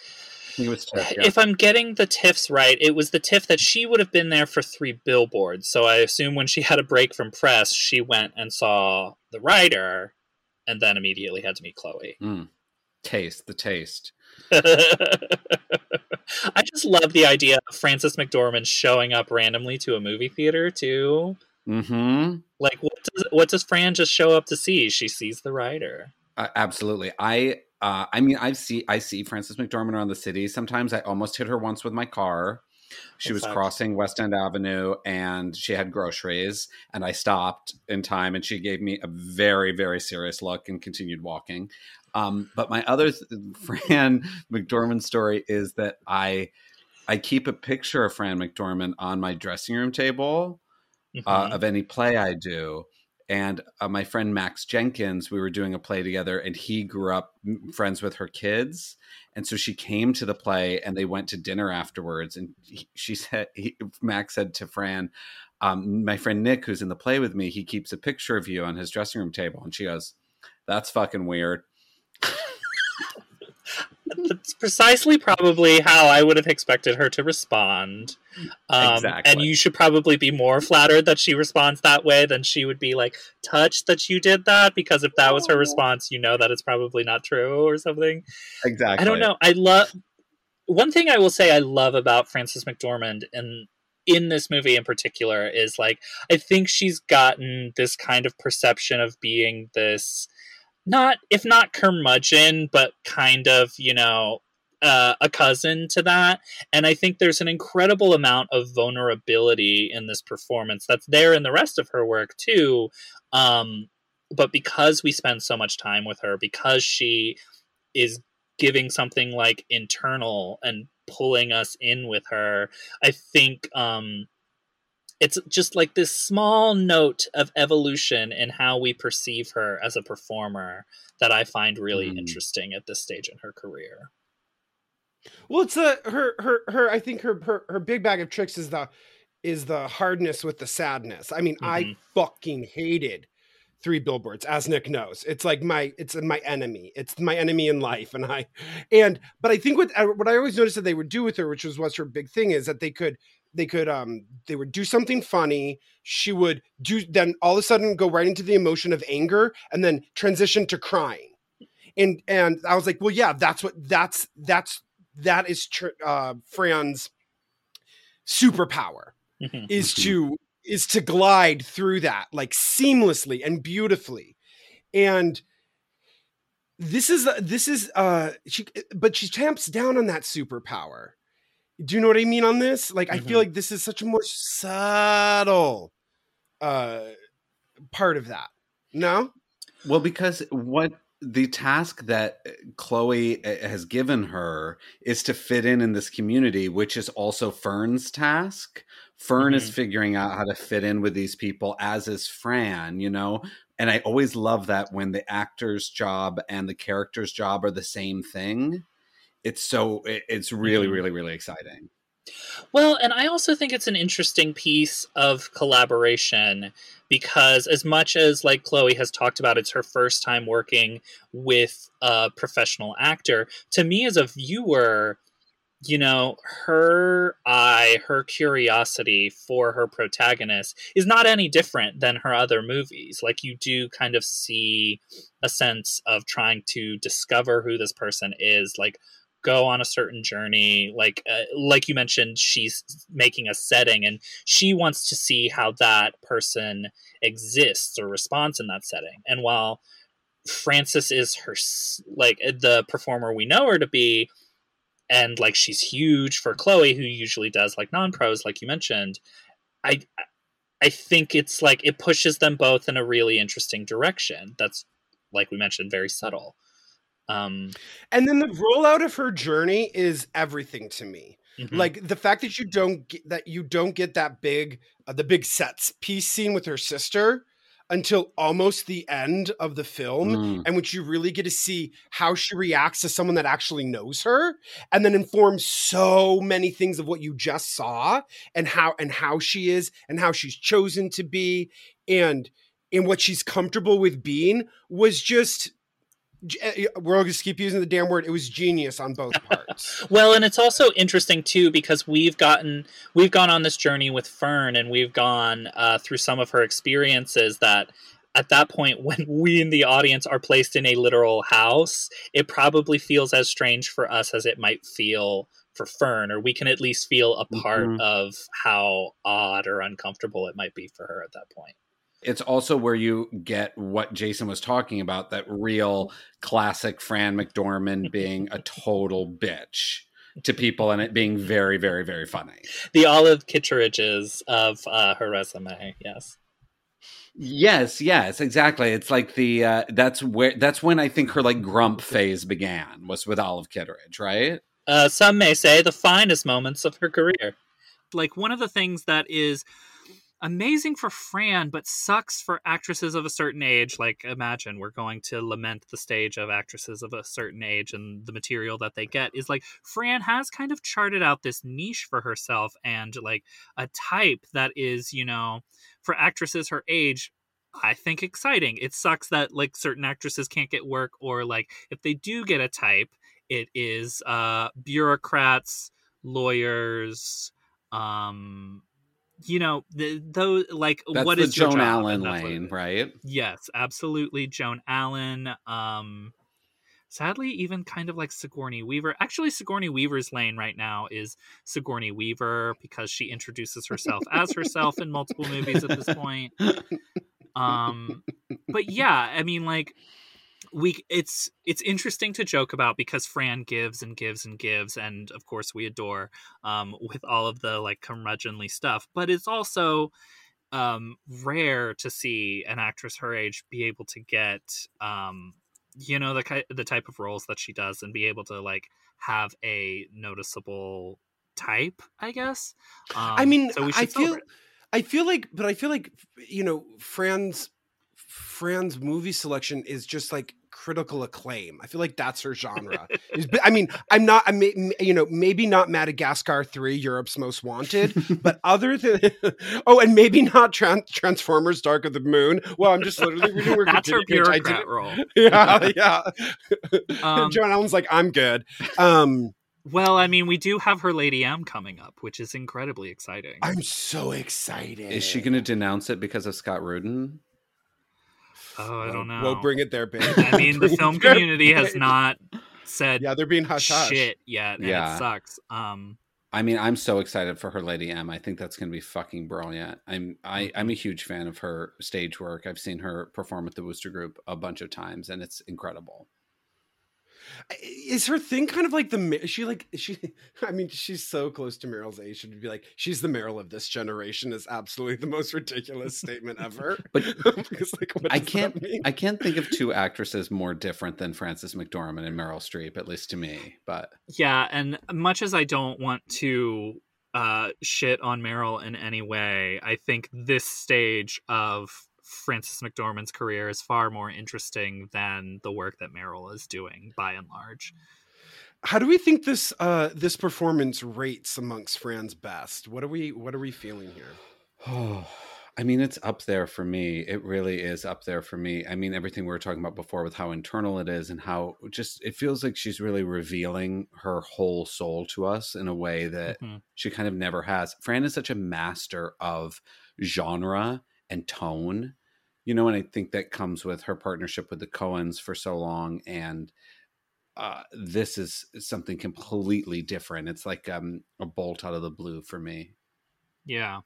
he was tough, yeah. If I'm getting the Tiffs right, it was the Tiff that she would have been there for three billboards. So I assume when she had a break from press, she went and saw the Rider, and then immediately had to meet Chloe. Mm. taste the taste I just love the idea of Frances McDormand showing up randomly to a movie theater too. mm-hmm Like, what does what does Fran just show up to see? She sees the Rider. Uh, absolutely. I uh, I mean I see I see Frances McDormand around the city. Sometimes I almost hit her once with my car. She was crossing West End Avenue and she had groceries and I stopped in time and she gave me a very very serious look and continued walking. Um, but my other th- Fran McDormand story is that I I keep a picture of Fran McDormand on my dressing room table uh, Mhm. of any play I do. And uh, my friend Max Jenkins, we were doing a play together, and he grew up friends with her kids. And so she came to the play and they went to dinner afterwards. And he, she said, he, Max said to Fran, um, my friend Nick, who's in the play with me, he keeps a picture of you on his dressing room table. And she goes, that's fucking weird. That's precisely probably how I would have expected her to respond. Um, Exactly. And you should probably be more flattered that she responds that way than she would be like touched that you did that because if that was her response, you know that it's probably not true or something. Exactly. I don't know. I love one thing I will say I love about Frances McDormand and in this movie in particular is like I think she's gotten this kind of perception of being this not if not curmudgeon, but kind of, you know, uh, a cousin to that. And I think there's an incredible amount of vulnerability in this performance that's there in the rest of her work too. Um, but because we spend so much time with her, because she is giving something like internal and pulling us in with her, I think um, it's just like this small note of evolution in how we perceive her as a performer that I find really Mm. interesting at this stage in her career. Well, it's the her her her. I think her her her big bag of tricks is the is the hardness with the sadness. I mean, I Mhm. fucking hated three billboards, as Nick knows. It's like my it's my enemy. It's my enemy in life, and I and but I think what what I always noticed that they would do with her, which was what's her big thing, is that they could they could um they would do something funny. She would do then all of a sudden go right into the emotion of anger, and then transition to crying. And and I was like, well, yeah, that's what that's that's that is tr- uh, Fran's superpower is Mhm. to is to glide through that like seamlessly and beautifully and this is this is uh she but she tamps down on that superpower do you know what i mean on this like i feel Mhm. like this is such a more subtle uh part of that no Well, because what the task that uh, Chloe uh, has given her is to fit in in this community, which is also Fern's task. Fern is Mhm. figuring out how to fit in with these people, as is Fran, you know? And I always love that when the actor's job and the character's job are the same thing. It's so, it- it's really, Mhm. really, really exciting. Well, and I also think it's an interesting piece of collaboration because as much as like Chloe has talked about it's her first time working with a professional actor, to me as a viewer, you know, her eye, her curiosity for her protagonist is not any different than her other movies. Like you do kind of see a sense of trying to discover who this person is, like go on a certain journey like uh, like you mentioned she's making a setting and she wants to see how that person exists or responds in that setting. And while frances is her like uh, the performer we know her to be and like she's huge for chloe who usually does like non-pros like you mentioned i i think it's like it pushes them both in a really interesting direction. That's like we mentioned very subtle um and then the rollout of her journey is everything to me mhm. like the fact that you don't get that you don't get that big uh, the big sets piece scene with her sister until almost the end of the film Mm. and which you really get to see how she reacts to someone that actually knows her and then informs so many things of what you just saw and how and how she is and how she's chosen to be and in what she's comfortable with being was just we're all just keep using the damn word it was genius on both parts Well, and it's also interesting too because we've gotten we've gone on this journey with Fern, and we've gone uh, through some of her experiences. That at that point, when we in the audience are placed in a literal house, it probably feels as strange for us as it might feel for Fern, or we can at least feel a part Mhm. of how odd or uncomfortable it might be for her at that point. It's also where you get what Jason was talking about that real classic Fran McDormand being a total bitch to people and it being very, very, very funny. The Olive Kitteridges of uh, her resume, yes. Yes, yes, exactly. It's like the uh, that's where that's when I think her like grump phase began was with Olive Kitteridge, right? uh, some may say the finest moments of her career. Like one of the things that is amazing for Fran, but sucks for actresses of a certain age. Like, imagine we're going to lament the stage of actresses of a certain age and the material that they get. Is like Fran has kind of charted out this niche for herself and like a type that is, you know, for actresses her age. I think exciting. It sucks that like certain actresses can't get work, or like if they do get a type, it is uh, bureaucrats, lawyers, um, you know, the, those like That's what is Joan? Allen And that's what it lane, right? Yes, absolutely. Joan Allen. Um, sadly, even kind of like Sigourney Weaver. Actually, Sigourney Weaver's lane right now is Sigourney Weaver because she introduces herself as herself in multiple movies at this point. Um, but yeah, I mean, like we it's it's interesting to joke about because Fran gives and gives and gives, and of course we adore um, with all of the like curmudgeonly stuff. But it's also um, rare to see an actress her age be able to get um, you know the the type of roles that she does and be able to like have a noticeable type. I guess. Um, I mean, so we I feel. I feel like, but I feel like, you know, Fran's Fran's movie selection is just like critical acclaim. I feel like that's her genre. I mean, I'm not, I may, m- you know, maybe not Madagascar Three, Europe's Most Wanted, but other than, oh, and maybe not Tran- Transformers: Dark of the Moon. Well, I'm just literally reading her That's her Wikipedia. I bureaucrat didn't- role. Yeah, yeah. Um, Joan Allen's like, I'm good. Um, Well, I mean, we do have her Lady M coming up, which is incredibly exciting. I'm so excited. Is she going to denounce it because of Scott Rudin? Oh, I don't know. We'll bring it there, babe. I mean, the film it there, community has not said Yeah, they're being hush hush. shit yet, and Yeah. it sucks. Um, I mean, I'm so excited for her Lady M. I think that's going to be fucking brilliant. I'm I, Mm-hmm. I'm a huge fan of her stage work. I've seen her perform with the Wooster Group a bunch of times, and it's incredible. Is her thing kind of like the Mi- is she like is she? I mean, she's so close to Meryl's age. She'd be like, she's the Meryl of this generation. Is absolutely the most ridiculous statement ever. But because like, what I can't? I can't think of two actresses more different than Frances McDormand and Meryl Streep, at least to me. But yeah, and much as I don't want to uh, shit on Meryl in any way, I think this stage of Frances McDormand's career is far more interesting than the work that Meryl is doing, by and large. How do we think this uh this performance rates amongst Fran's best? What are we What are we feeling here? Oh, I mean, it's up there for me. It really is up there for me. I mean, everything we were talking about before with how internal it is and how just it feels like she's really revealing her whole soul to us in a way that Mhm. she kind of never has. Fran is such a master of genre and tone, you know, and I think that comes with her partnership with the Coens for so long. And uh, this is something completely different. It's like um, a bolt out of the blue for me. Yeah.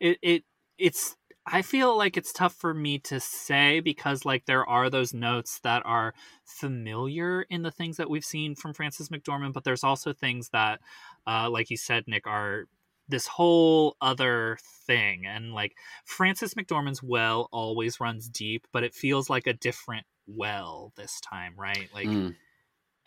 It it it's I feel like it's tough for me to say because like there are those notes that are familiar in the things that we've seen from Frances McDormand, but there's also things that uh like you said, Nick, are this whole other thing. And like Frances McDormand's well always runs deep, but it feels like a different well this time, right? Like Mm.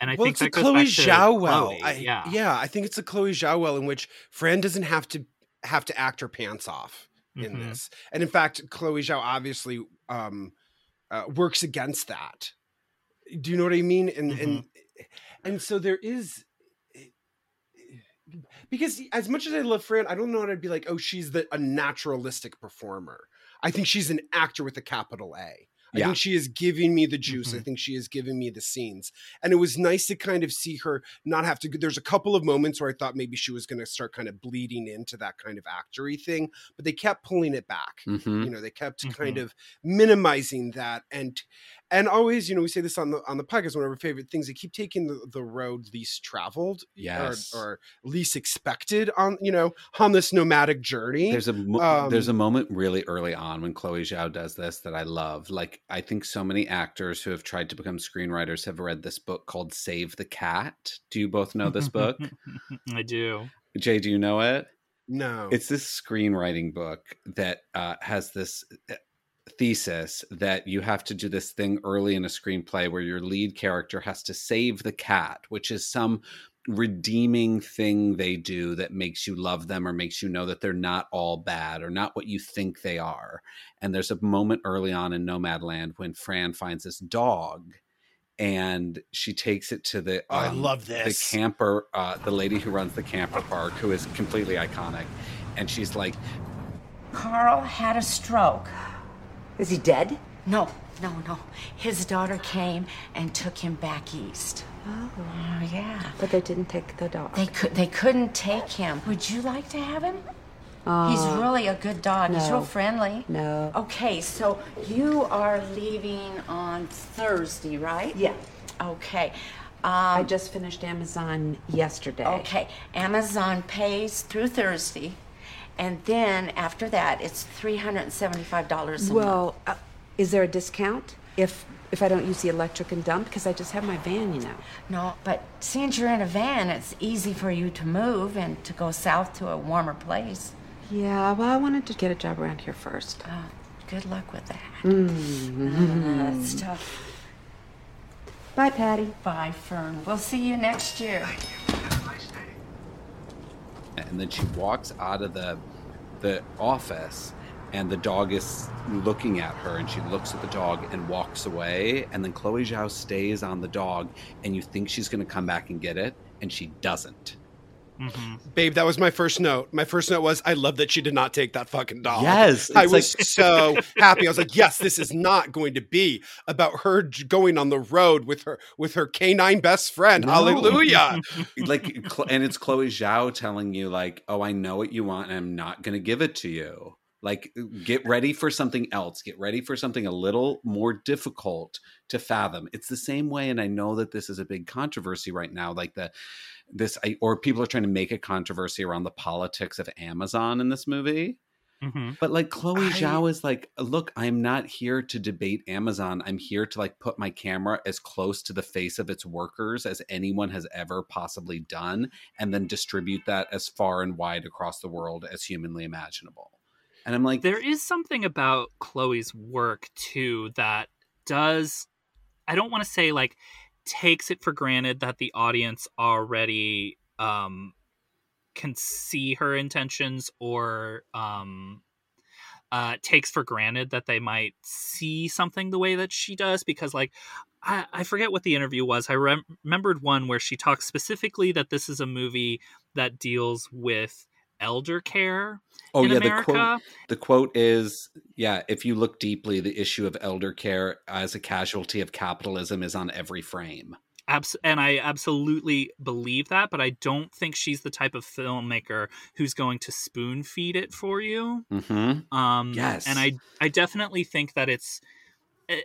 and I well, think it's a that goes Chloe back Zhao well. Chloe, I, yeah. yeah, I think it's a Chloe Zhao well in which Fran doesn't have to have to act her pants off in Mhm. this, and in fact, Chloe Zhao obviously um, uh, works against that. Do you know what I mean? And and and so there is because as much as I love Fran, I don't know how to be like, oh, she's the a naturalistic performer. I think she's an actor with a capital A. I Yeah. think she is giving me the juice. I Mhm. think she is giving me the scenes. And it was nice to kind of see her not have to. There's a couple of moments where I thought maybe she was going to start kind of bleeding into that kind of actory thing, but they kept pulling it back. Mhm. You know, they kept Mm-hmm. kind of minimizing that and and always, you know, we say this on the on the podcast, one of our favorite things, they keep taking the, the road least traveled Yes. or, or least expected on, you know, on this nomadic journey. There's a mo- there's a Um, moment really early on when Chloe Zhao does this that I love. Like I think so many actors who have tried to become screenwriters have read this book called Save the Cat. Do you both know this book? I do. Jay, do you know it? no. It's this screenwriting book that uh, has this uh, thesis that you have to do this thing early in a screenplay where your lead character has to save the cat, which is some redeeming thing they do that makes you love them or makes you know that they're not all bad or not what you think they are. And there's a moment early on in Nomadland when Fran finds this dog and she takes it to the Oh, I um, love the this. camper uh, the lady who runs the camper park who is completely iconic and she's like Carl had a stroke. Is he dead? No, no, no. His daughter came and took him back east. Oh. Oh, yeah. But they didn't take the dog. They could they couldn't take him. Would you like to have him? He's really a good dog. No. He's Uh, real friendly. No. Okay, so you are leaving on Thursday, right? Yeah. Okay. I Um, just finished Amazon yesterday. okay. Amazon pays through Thursday, and then after that, it's three hundred and seventy-five dollars a month. Well, uh, is there a discount if if I don't use the electric and dump because I just have my van, you know? No, but since you're in a van, it's easy for you to move and to go south to a warmer place. Yeah. Well, I wanted to get a job around here first. Uh, good luck with that. Mm-hmm. Uh, that's tough. Bye, Patty. Bye, Fern. We'll see you next year. And then she walks out of the the office and the dog is looking at her and she looks at the dog and walks away and then chloe zhao stays on the dog and you think she's going to come back and get it and she doesn't Mm-hmm. Babe, that was my first note. My first note was I love that she did not take that fucking doll. Yes, I was like- so happy. I was like, yes, this is not going to be about her going on the road with her with her canine best friend. No. Hallelujah. like and it's chloe zhao telling you like oh i know what you want and i'm not going to give it to you like get ready for something else get ready for something a little more difficult to fathom it's the same way and i know that this is a big controversy right now like the this I, or people are trying to make a controversy around the politics of amazon in this movie hmm but like Chloe I- Zhao is like, look, I'm not here to debate Amazon. I'm here to like put my camera as close to the face of its workers as anyone has ever possibly done, and then distribute that as far and wide across the world as humanly imaginable. And I'm like, There is something about Chloe's work too that does I don't want to say like takes it for granted that the audience already um can see her intentions or um uh takes for granted that they might see something the way that she does because like I, I forget what the interview was. I rem- remembered one where she talks specifically that this is a movie that deals with elder care oh yeah, America. the quote the quote is, yeah, if you look deeply, the issue of elder care as a casualty of capitalism is on every frame. Abs- and I absolutely believe that, but I don't think she's the type of filmmaker who's going to spoon feed it for you. hmm Um, Yes. and I I definitely think that it's,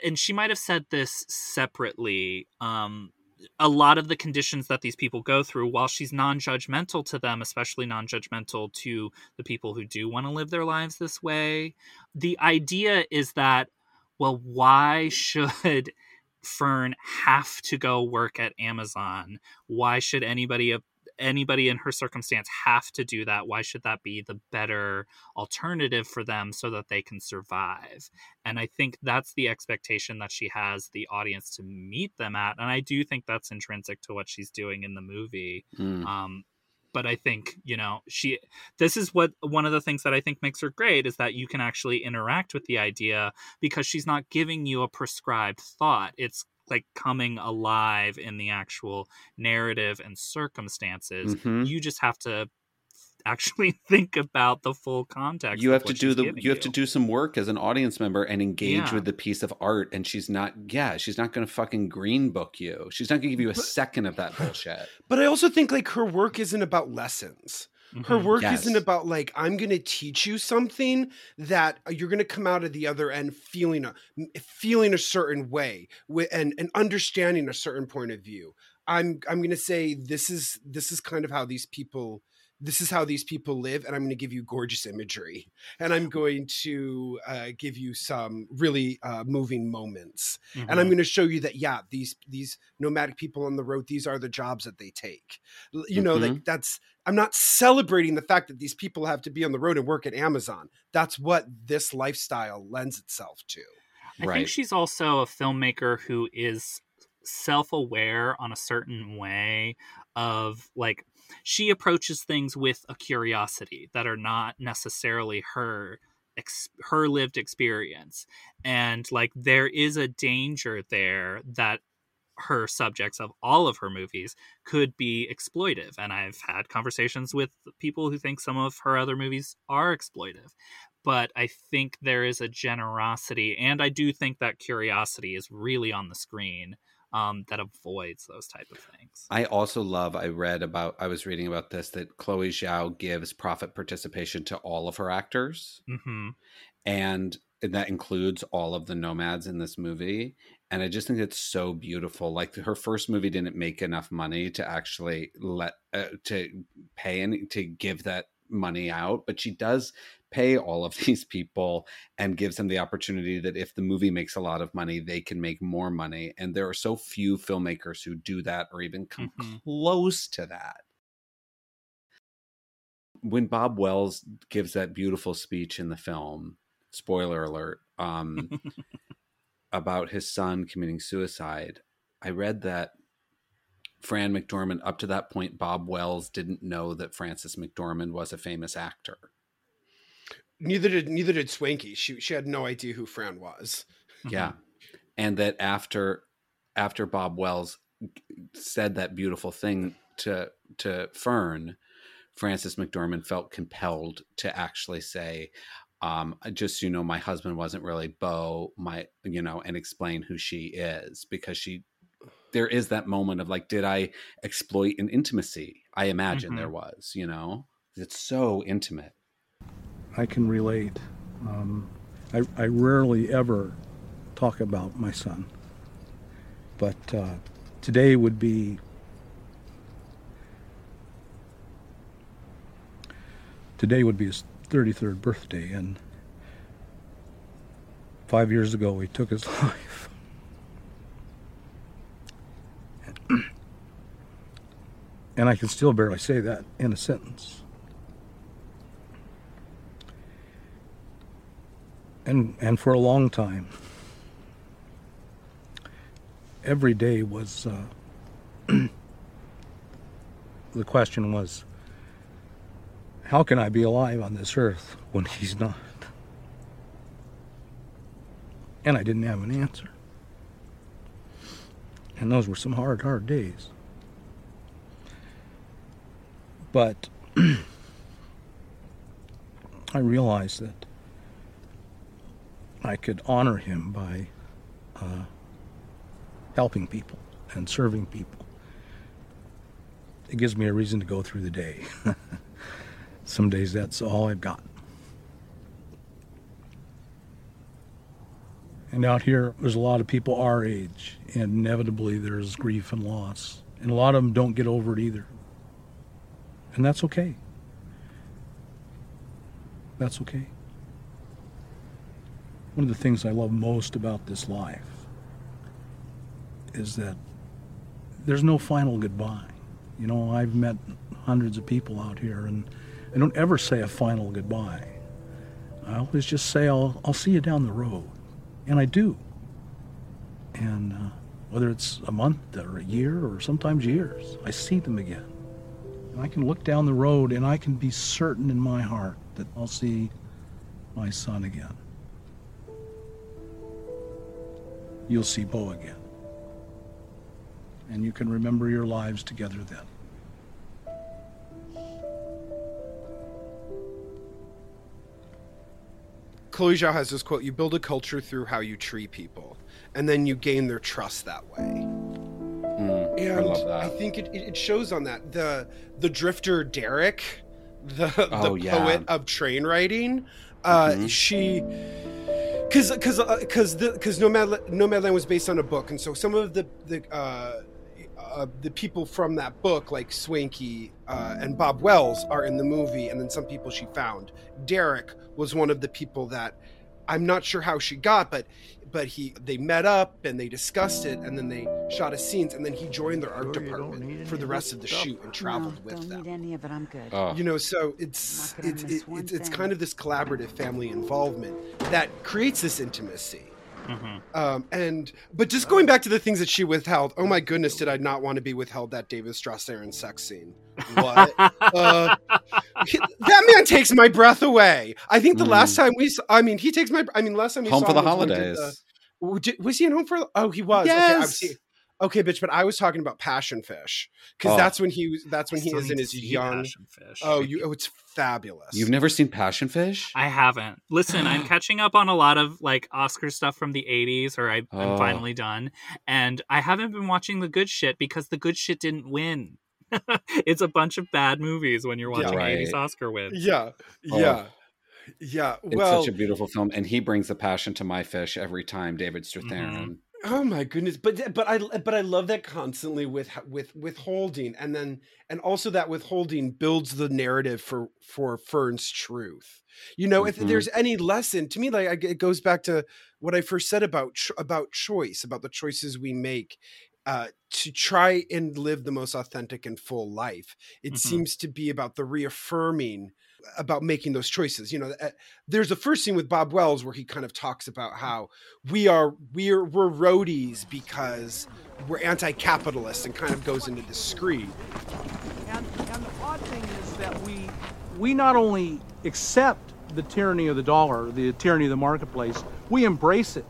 and she might have said this separately. Um, a lot of the conditions that these people go through, while she's non-judgmental to them, especially non-judgmental to the people who do want to live their lives this way, the idea is that, well, why should Fern have to go work at Amazon? Why should anybody anybody in her circumstance have to do that? Why should that be the better alternative for them so that they can survive? And I think that's the expectation that she has the audience to meet them at. And I do think that's intrinsic to what she's doing in the movie. Mm. Um, but I think, you know, she, this is what one of the things that I think makes her great is that you can actually interact with the idea because she's not giving you a prescribed thought. It's like coming alive in the actual narrative and circumstances. Mhm. You just have to actually think about the full context. you have to do the you have to do some work as an audience member and engage Yeah. with the piece of art and she's not yeah she's not going to fucking green book you she's not going to give you a But- second of that bullshit But I also think like her work isn't about lessons. Her Mhm. work Yes. isn't about like I'm going to teach you something that you're going to come out of the other end feeling a feeling a certain way and and understanding a certain point of view. I'm I'm going to say this is this is kind of how these people this is how these people live and i'm going to give you gorgeous imagery and i'm going to uh, give you some really uh, moving moments and i'm Mhm. going to show you that yeah these these nomadic people on the road these are the jobs that they take. L- you know like that's i'm not celebrating the fact that these people have to be on the road and work at amazon. That's what this lifestyle lends itself to. I right. think she's also a filmmaker who is self-aware on a certain way of like she approaches things with a curiosity that are not necessarily her ex- her lived experience. And like there is a danger there that her subjects of all of her movies could be exploitive. And i've had conversations with people who think some of her other movies are exploitive. But i think there is a generosity and i do think that curiosity is really on the screen um, that avoids those type of things. I also love. I read about. I was reading about this that Chloe Zhao gives profit participation to all of her actors, mm-hmm. and that includes all of the nomads in this movie. And I just think it's so beautiful. Like her first movie didn't make enough money to actually let uh, to pay and to give that money out, but she does pay all of these people and gives them the opportunity that if the movie makes a lot of money, they can make more money. And there are so few filmmakers who do that or even come mm-hmm. close to that. When Bob Wells gives that beautiful speech in the film, spoiler alert, um, about his son committing suicide, I read that Fran McDormand, up to that point, Bob Wells didn't know that Frances McDormand was a famous actor neither did neither did Swankie. She she had no idea who Fran was. Yeah, mm-hmm. and that after after Bob Wells said that beautiful thing to to Fern, Frances McDormand felt compelled to actually say, um, just so you know, my husband wasn't really Bo, my you know, and explain who she is because she there is that moment of like, did I exploit an intimacy? I imagine mm-hmm. there was, you know, it's so intimate. I can relate. Um, I, I, rarely ever talk about my son, but uh, today would be today would be his 33rd birthday, and five years ago he took his life. and I can still barely say that in a sentence. And and for a long time. Every day was uh, the question was how can i be alive on this earth when he's not? And i didn't have an answer. And those were some hard hard days. But i realized that I could honor him by uh, helping people and serving people. It gives me a reason to go through the day. Some days that's all I've got. And out here, there's a lot of people our age, and inevitably there's grief and loss. And a lot of them don't get over it either. And that's okay. That's okay. One of the things I love most about this life is that there's no final goodbye. You know, I've met hundreds of people out here, and I don't ever say a final goodbye. I always just say, I'll, I'll see you down the road. And I do. And uh, whether it's a month or a year or sometimes years, I see them again. And I can look down the road and I can be certain in my heart that I'll see my son again. You'll see Bo again. And you can remember your lives together then. Chloe Zhao has this quote You build a culture through how you treat people, and then you gain their trust that way. Mm, and I love that. I think it, it shows on that. The the drifter Derek, the, oh, the yeah. poet of train writing, uh, mm-hmm. she because because because because Nomad Nomadland was based on a book, and so some of the the uh, uh, the people from that book, like Swankie uh, and Bob Wells, are in the movie, and then some people she found. Derek was one of the people that I'm not sure how she got, but but he they met up and they discussed it and then they shot his scenes and then he joined their art department for the rest of the stuff. shoot and traveled no, with don't them. Need any of it, I'm good. Oh. You know, so it's it's it, it's, it's kind of this collaborative family involvement that creates this intimacy. Mhm. Um, and but just going back to the things that she withheld. Oh my goodness, did I not want to be withheld that David Strathairn sex scene? What? uh, he- that man takes my breath away. I think the last time we, I mean, he takes my. I mean, last time we Home saw for the him was when he did holidays. the- did- was he in home for? Oh, he was. Okay, Yes. see- okay, bitch. But I was talking about Passion Fish because Oh. that's when he was. That's when he still is in his young. Fish. Oh, you. Oh, it's fabulous. You've never seen Passion Fish? I haven't. Listen, I'm catching up on a lot of like Oscar stuff from the 80s, or I, Oh. I'm finally done. And I haven't been watching the good shit because the good shit didn't win. it's a bunch of bad movies when you're Yeah. watching Right. 80s Oscar wins. Yeah. Oh. Yeah. Yeah. It's well, such a beautiful film, and he brings the passion to my fish every time. David Strathairn. Mm-hmm. Oh my goodness! But but I but I love that constantly with with withholding, and then and also that withholding builds the narrative for for Fern's truth. You know, if Mhm. there's any lesson to me, like I- it goes back to what I first said about about choice, about the choices we make uh, to try and live the most authentic and full life. It Mhm. seems to be about the reaffirming about making those choices. You know, uh, there's the first scene with Bob Wells where he kind of talks about how we are we're we're roadies because we're anti-capitalist and kind of goes into this screed. And, and the odd thing is that we we not only accept the tyranny of the dollar, the tyranny of the marketplace, we embrace it.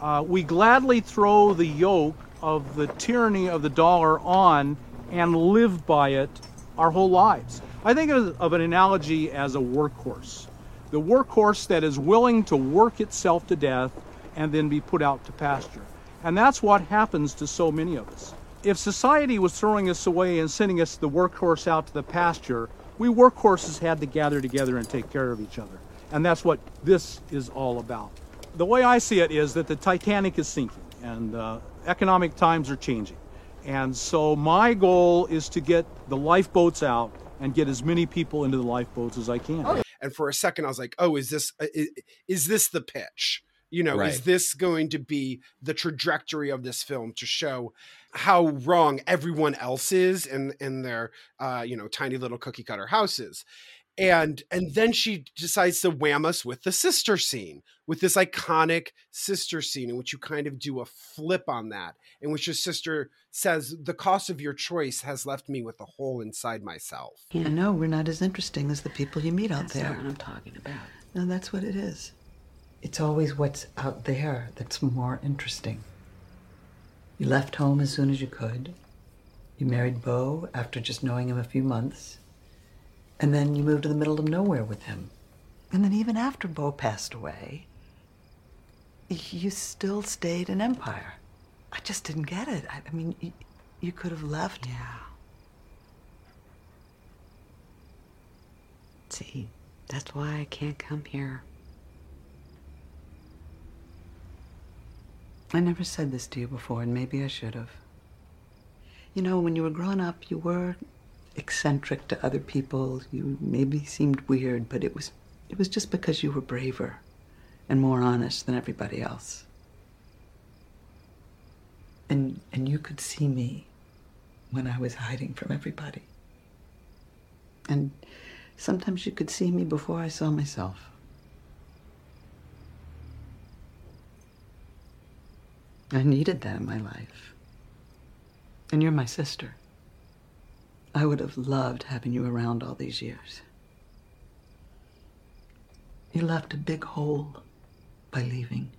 Uh, we gladly throw the yoke of the tyranny of the dollar on and live by it our whole lives. I think of, an analogy as a workhorse. The workhorse that is willing to work itself to death and then be put out to pasture. And that's what happens to so many of us. If society was throwing us away and sending us the workhorse out to the pasture, we workhorses had to gather together and take care of each other. And that's what this is all about. The way I see it is that the Titanic is sinking and uh, economic times are changing. And so my goal is to get the lifeboats out and get as many people into the lifeboats as I can. And for a second, I was like, "Oh, is this is, is this the pitch? You know, is this going to be the trajectory of this film to show how wrong everyone else is in in their uh, you know tiny little cookie cutter houses?" And and then she decides to wham us with the sister scene, with this iconic sister scene in which you kind of do a flip on that, in which your sister says, "The cost of your choice has left me with a hole inside myself." I know we're not as interesting as the people you meet out That's there. not what I'm talking about. No, that's what it is. It's always what's out there that's more interesting. You left home as soon as you could. You married Bo after just knowing him a few months. And then you moved to the middle of nowhere with him. And then even after Bo passed away, you still stayed in Empire. I just didn't get it. I, I mean, you, you could have left. Yeah. See, that's why I can't come here. I never said this to you before, and maybe I should have. You know, when you were growing up, you were eccentric to other people. You maybe seemed weird, but it was it was just because you were braver and more honest than everybody else. And and you could see me when I was hiding from everybody. And sometimes you could see me before I saw myself. I needed that in my life. And you're my sister. I would have loved having you around all these years. You left a big hole by leaving.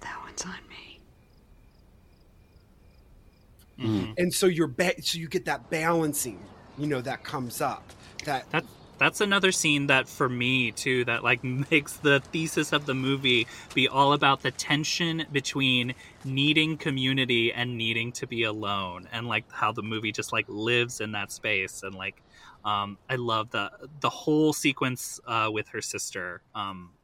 That one's on me. Mm-hmm. and so you're ba- so you get that balancing you know that comes up that That that's another scene that for me too that like makes the thesis of the movie be all about the tension between needing community and needing to be alone and like how the movie just like lives in that space and like um I love the the whole sequence uh with her sister um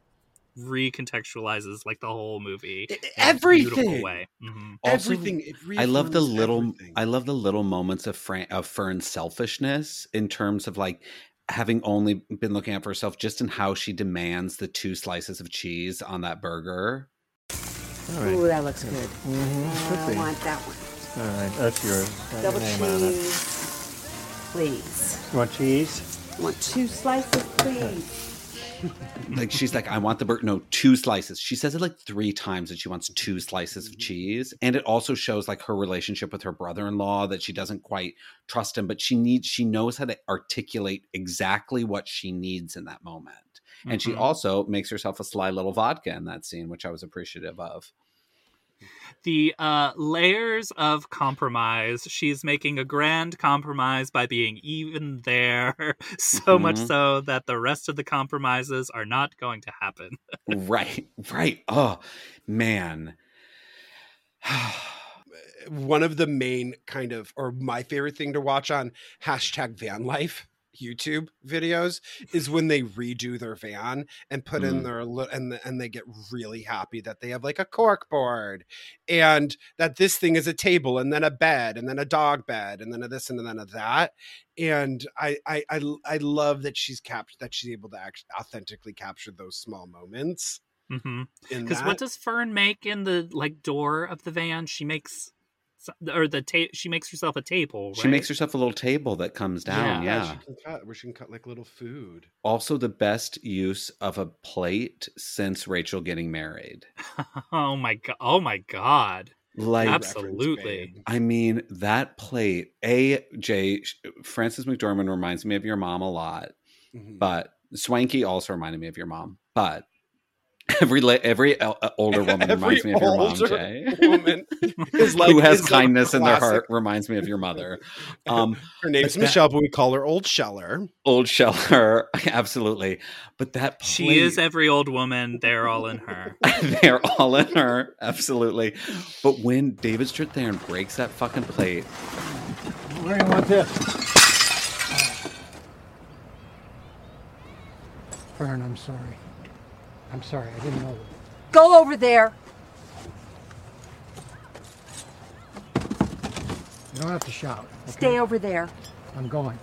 recontextualizes like the whole movie in a beautiful everything way Mhm. Also, everything it I love the little everything. I love the little moments of Fran, of Fern's selfishness in terms of like having only been looking out for herself just in how she demands the two slices of cheese on that burger. All right. Ooh, that looks good. Mm-hmm. I want that one. All right, that's yours. Got your Double name cheese, please. You want cheese? I want two slices, please. like she's like, I want the burger. No, two slices. She says it like three times that she wants two slices of cheese. And it also shows like her relationship with her brother-in-law that she doesn't quite trust him, but she needs she knows how to articulate exactly what she needs in that moment. And she Mhm. also makes herself a sly little vodka in that scene, which I was appreciative of. The uh, layers of compromise. She's making a grand compromise by being even there, so much Mhm. so that the rest of the compromises are not going to happen. right, right. Oh man. one of the main kind of or my favorite thing to watch on hashtag van life YouTube videos is when they redo their van and put in Mm. their and the, and they get really happy that they have like a cork board and that this thing is a table and then a bed and then a dog bed and then a this and then a that and I I I love that she's captured that she's able to act- authentically capture those small moments Because Mm-hmm. what does Fern make in the like door of the van? She makes or the ta- she makes herself a table. Right? She makes herself a little table that comes down. Yeah. Yeah. she can cut where she can cut like little food Also, the best use of a plate since Rachel getting married. oh my god! Oh my god! Like, Absolutely. I mean, that plate, A, J, Frances McDormand reminds me of your mom a lot, Mhm. but Swankie also reminded me of your mom. But every every uh, older woman reminds me of your mom, older Jay. woman is like Who has is kindness in their heart reminds me of your mother. Um, Her name's but that- Michelle, but we call her Old Sheller. Old Sheller, absolutely. But that plate, She is every old woman. They're all in her. they're all in her, absolutely. But when David Strathairn breaks that fucking plate, Where do you want this? Fern, I'm sorry. I'm sorry. I didn't know. Go over there. You don't have to shout. okay? Stay over there. I'm going.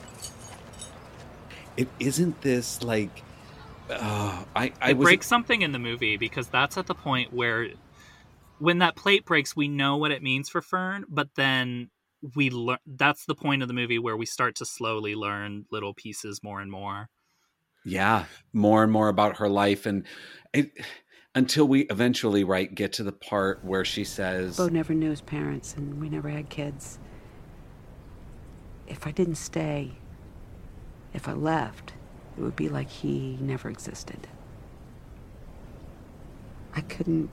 it isn't this like. Uh, I I it was breaks something in the movie because that's at the point where when that plate breaks we know what it means for fern but then we learn that's the point of the movie where we start to slowly learn little pieces more and more yeah more and more about her life and it until we eventually right get to the part where she says Bo never knew his parents, and we never had kids. If I didn't stay, if I left, it would be like he never existed. I couldn't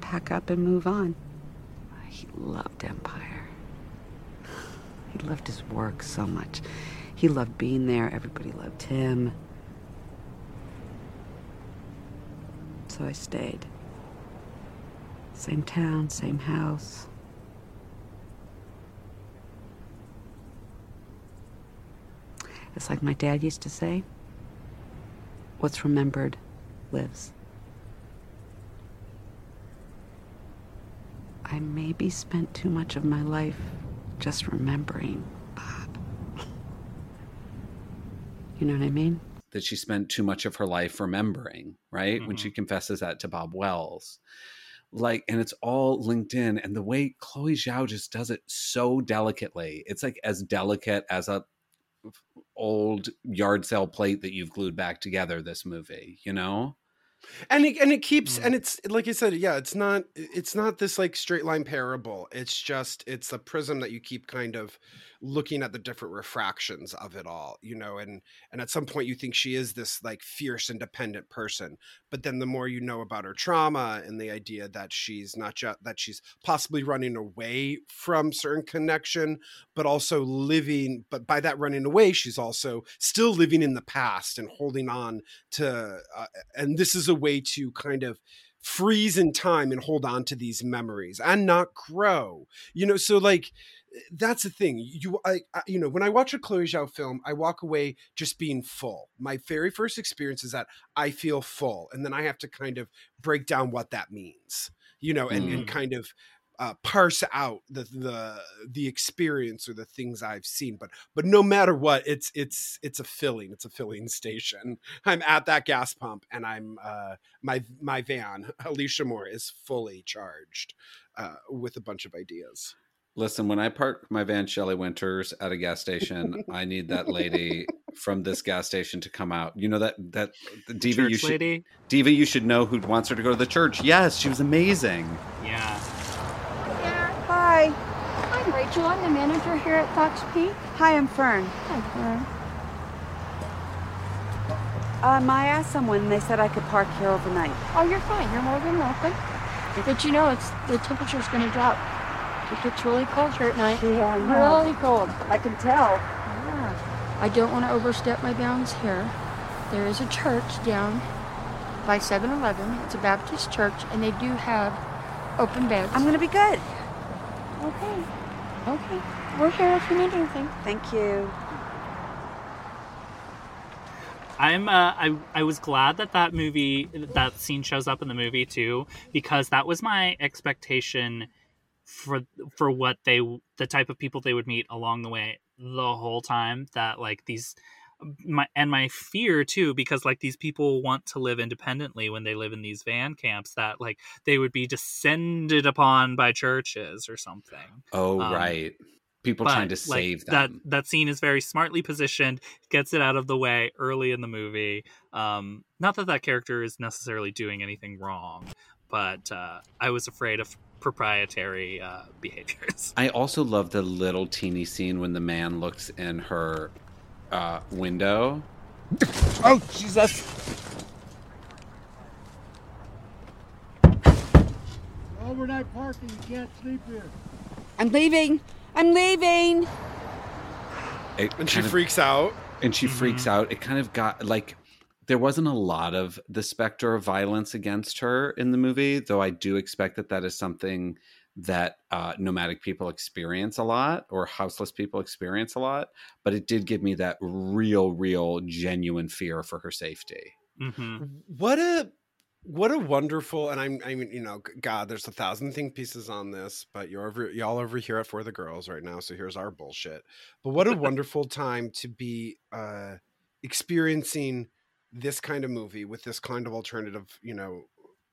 pack up and move on. He loved Empire. He loved his work so much. He loved being there. Everybody loved him. So I stayed. Same town, same house. It's like my dad used to say what's remembered lives. I maybe spent too much of my life just remembering Bob. You know what I mean? That she spent too much of her life remembering, right? When she mm-hmm. confesses that to Bob Wells. Like, and it's all linked in. And the way Chloe Zhao just does it so delicately, it's like as delicate as a old yard sale plate that you've glued back together this movie, you know? And it, and it keeps and it's like i said yeah it's not it's not this like straight line parable. It's just it's a prism that you keep kind of looking at the different refractions of it all you know and and at some point you think she is this like fierce independent person but then the more you know about her trauma and the idea that she's not just that she's possibly running away from certain connection but also living but by that running away she's also still living in the past and holding on to uh, and this is a way to kind of freeze in time and hold on to these memories and not grow you know so like that's the thing you I, I you know when i watch a chloe zhao film i walk away just being full my very first experience is that i feel full and then i have to kind of break down what that means you know and, and Mm. kind of uh, parse out the the the experience or the things I've seen. But but no matter what, it's it's it's a filling. It's a filling station. I'm at that gas pump, and I'm uh, my my van, Alecia Moore, is fully charged uh, with a bunch of ideas. Listen, when I park my van Shelley Winters at a gas station, I need that lady from this gas station to come out. You know that that the diva church you should lady? diva you should know who wants her to go to the church. Yes, she was amazing. Yeah. Hi. I'm Rachel. I'm the manager here at Fox Peak. Hi, I'm Fern. Hi, Fern. Um, I asked someone and they said I could park here overnight. Oh, you're fine. You're more than welcome. But you know, it's the temperature's going to drop. It gets really cold here at night. Yeah, I know. Really cold. I can tell. Yeah. I don't want to overstep my bounds here. There is a church down by 7-Eleven. It's a Baptist church, and they do have open beds. I'm gonna be good. Okay. Okay. We're here if you need anything. Thank you. I'm uh, I I was glad that that movie that scene shows up in the movie too because that was my expectation for for what they the type of people they would meet along the way the whole time that like these my and my fear too because like these people want to live independently when they live in these van camps that like they would be descended upon by churches or something. Oh Um, right. People trying to like, save that that scene is very smartly positioned gets it out of the way early in the movie. Um not that that character is necessarily doing anything wrong but uh i was afraid of proprietary uh behaviors. I also love the little teeny scene when the man looks in her uh, window. Oh, Jesus. Overnight parking, you can't sleep here. I'm leaving. I'm leaving. It And she of- freaks out. and she Mm-hmm. freaks out. It kind of got like there wasn't a lot of the specter of violence against her in the movie, though I do expect that that is something that uh, nomadic people experience a lot or houseless people experience a lot. But it did give me that real, real, genuine fear for her safety. mm-hmm. What a what a wonderful and I'm I mean you know God there's a thousand think pieces on this but you're over y'all over here at for the girls right now so here's our bullshit but what a wonderful time to be uh experiencing this kind of movie with this kind of alternative you know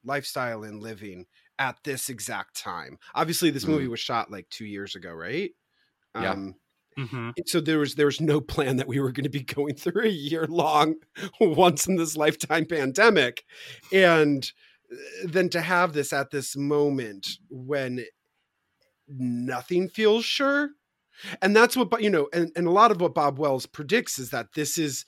lifestyle and living at this exact time. Obviously this movie was shot like two years ago right? Yeah. um Mm-hmm. so there was there was no plan that we were going to be going through a year long once in this lifetime pandemic. And uh, then to have this at this moment when nothing feels sure. And that's what you know and, and a lot of what bob wells predicts is that this is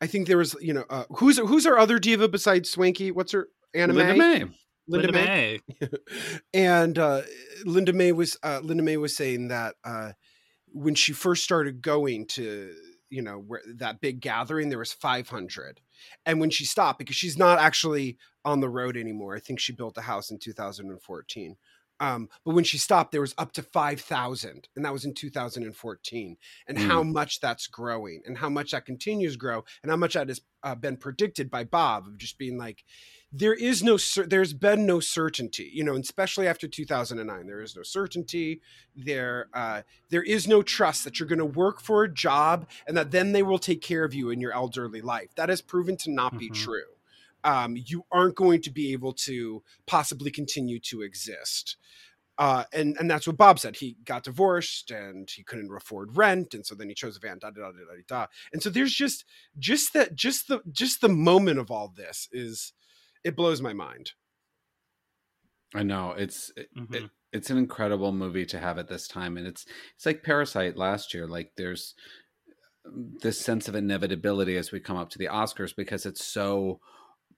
i think there was you know uh, who's who's our other diva besides Swankie? What's her anime Linda May. Linda, Linda May. and uh, Linda May was uh, Linda May was saying that uh, when she first started going to you know where that big gathering there was 500 and when she stopped because she's not actually on the road anymore i think she built a house in 2014 um, but when she stopped there was up to 5000 and that was in 2014 and how much that's growing and how much that continues to grow and how much that has uh, been predicted by bob of just being like there is no there's been no certainty you know especially after 2009 there is no certainty there uh, there is no trust that you're going to work for a job and that then they will take care of you in your elderly life that has proven to not be Mhm. true um, you aren't going to be able to possibly continue to exist uh, and and that's what Bob said. He got divorced and he couldn't afford rent, and so then he chose a van. Da da da da da. da. And so there's just just that just the just the moment of all this is it blows my mind. I know it's it, Mhm. it, it's an incredible movie to have at this time, and it's it's like Parasite last year. Like there's um, this sense of inevitability as we come up to the Oscars because it's so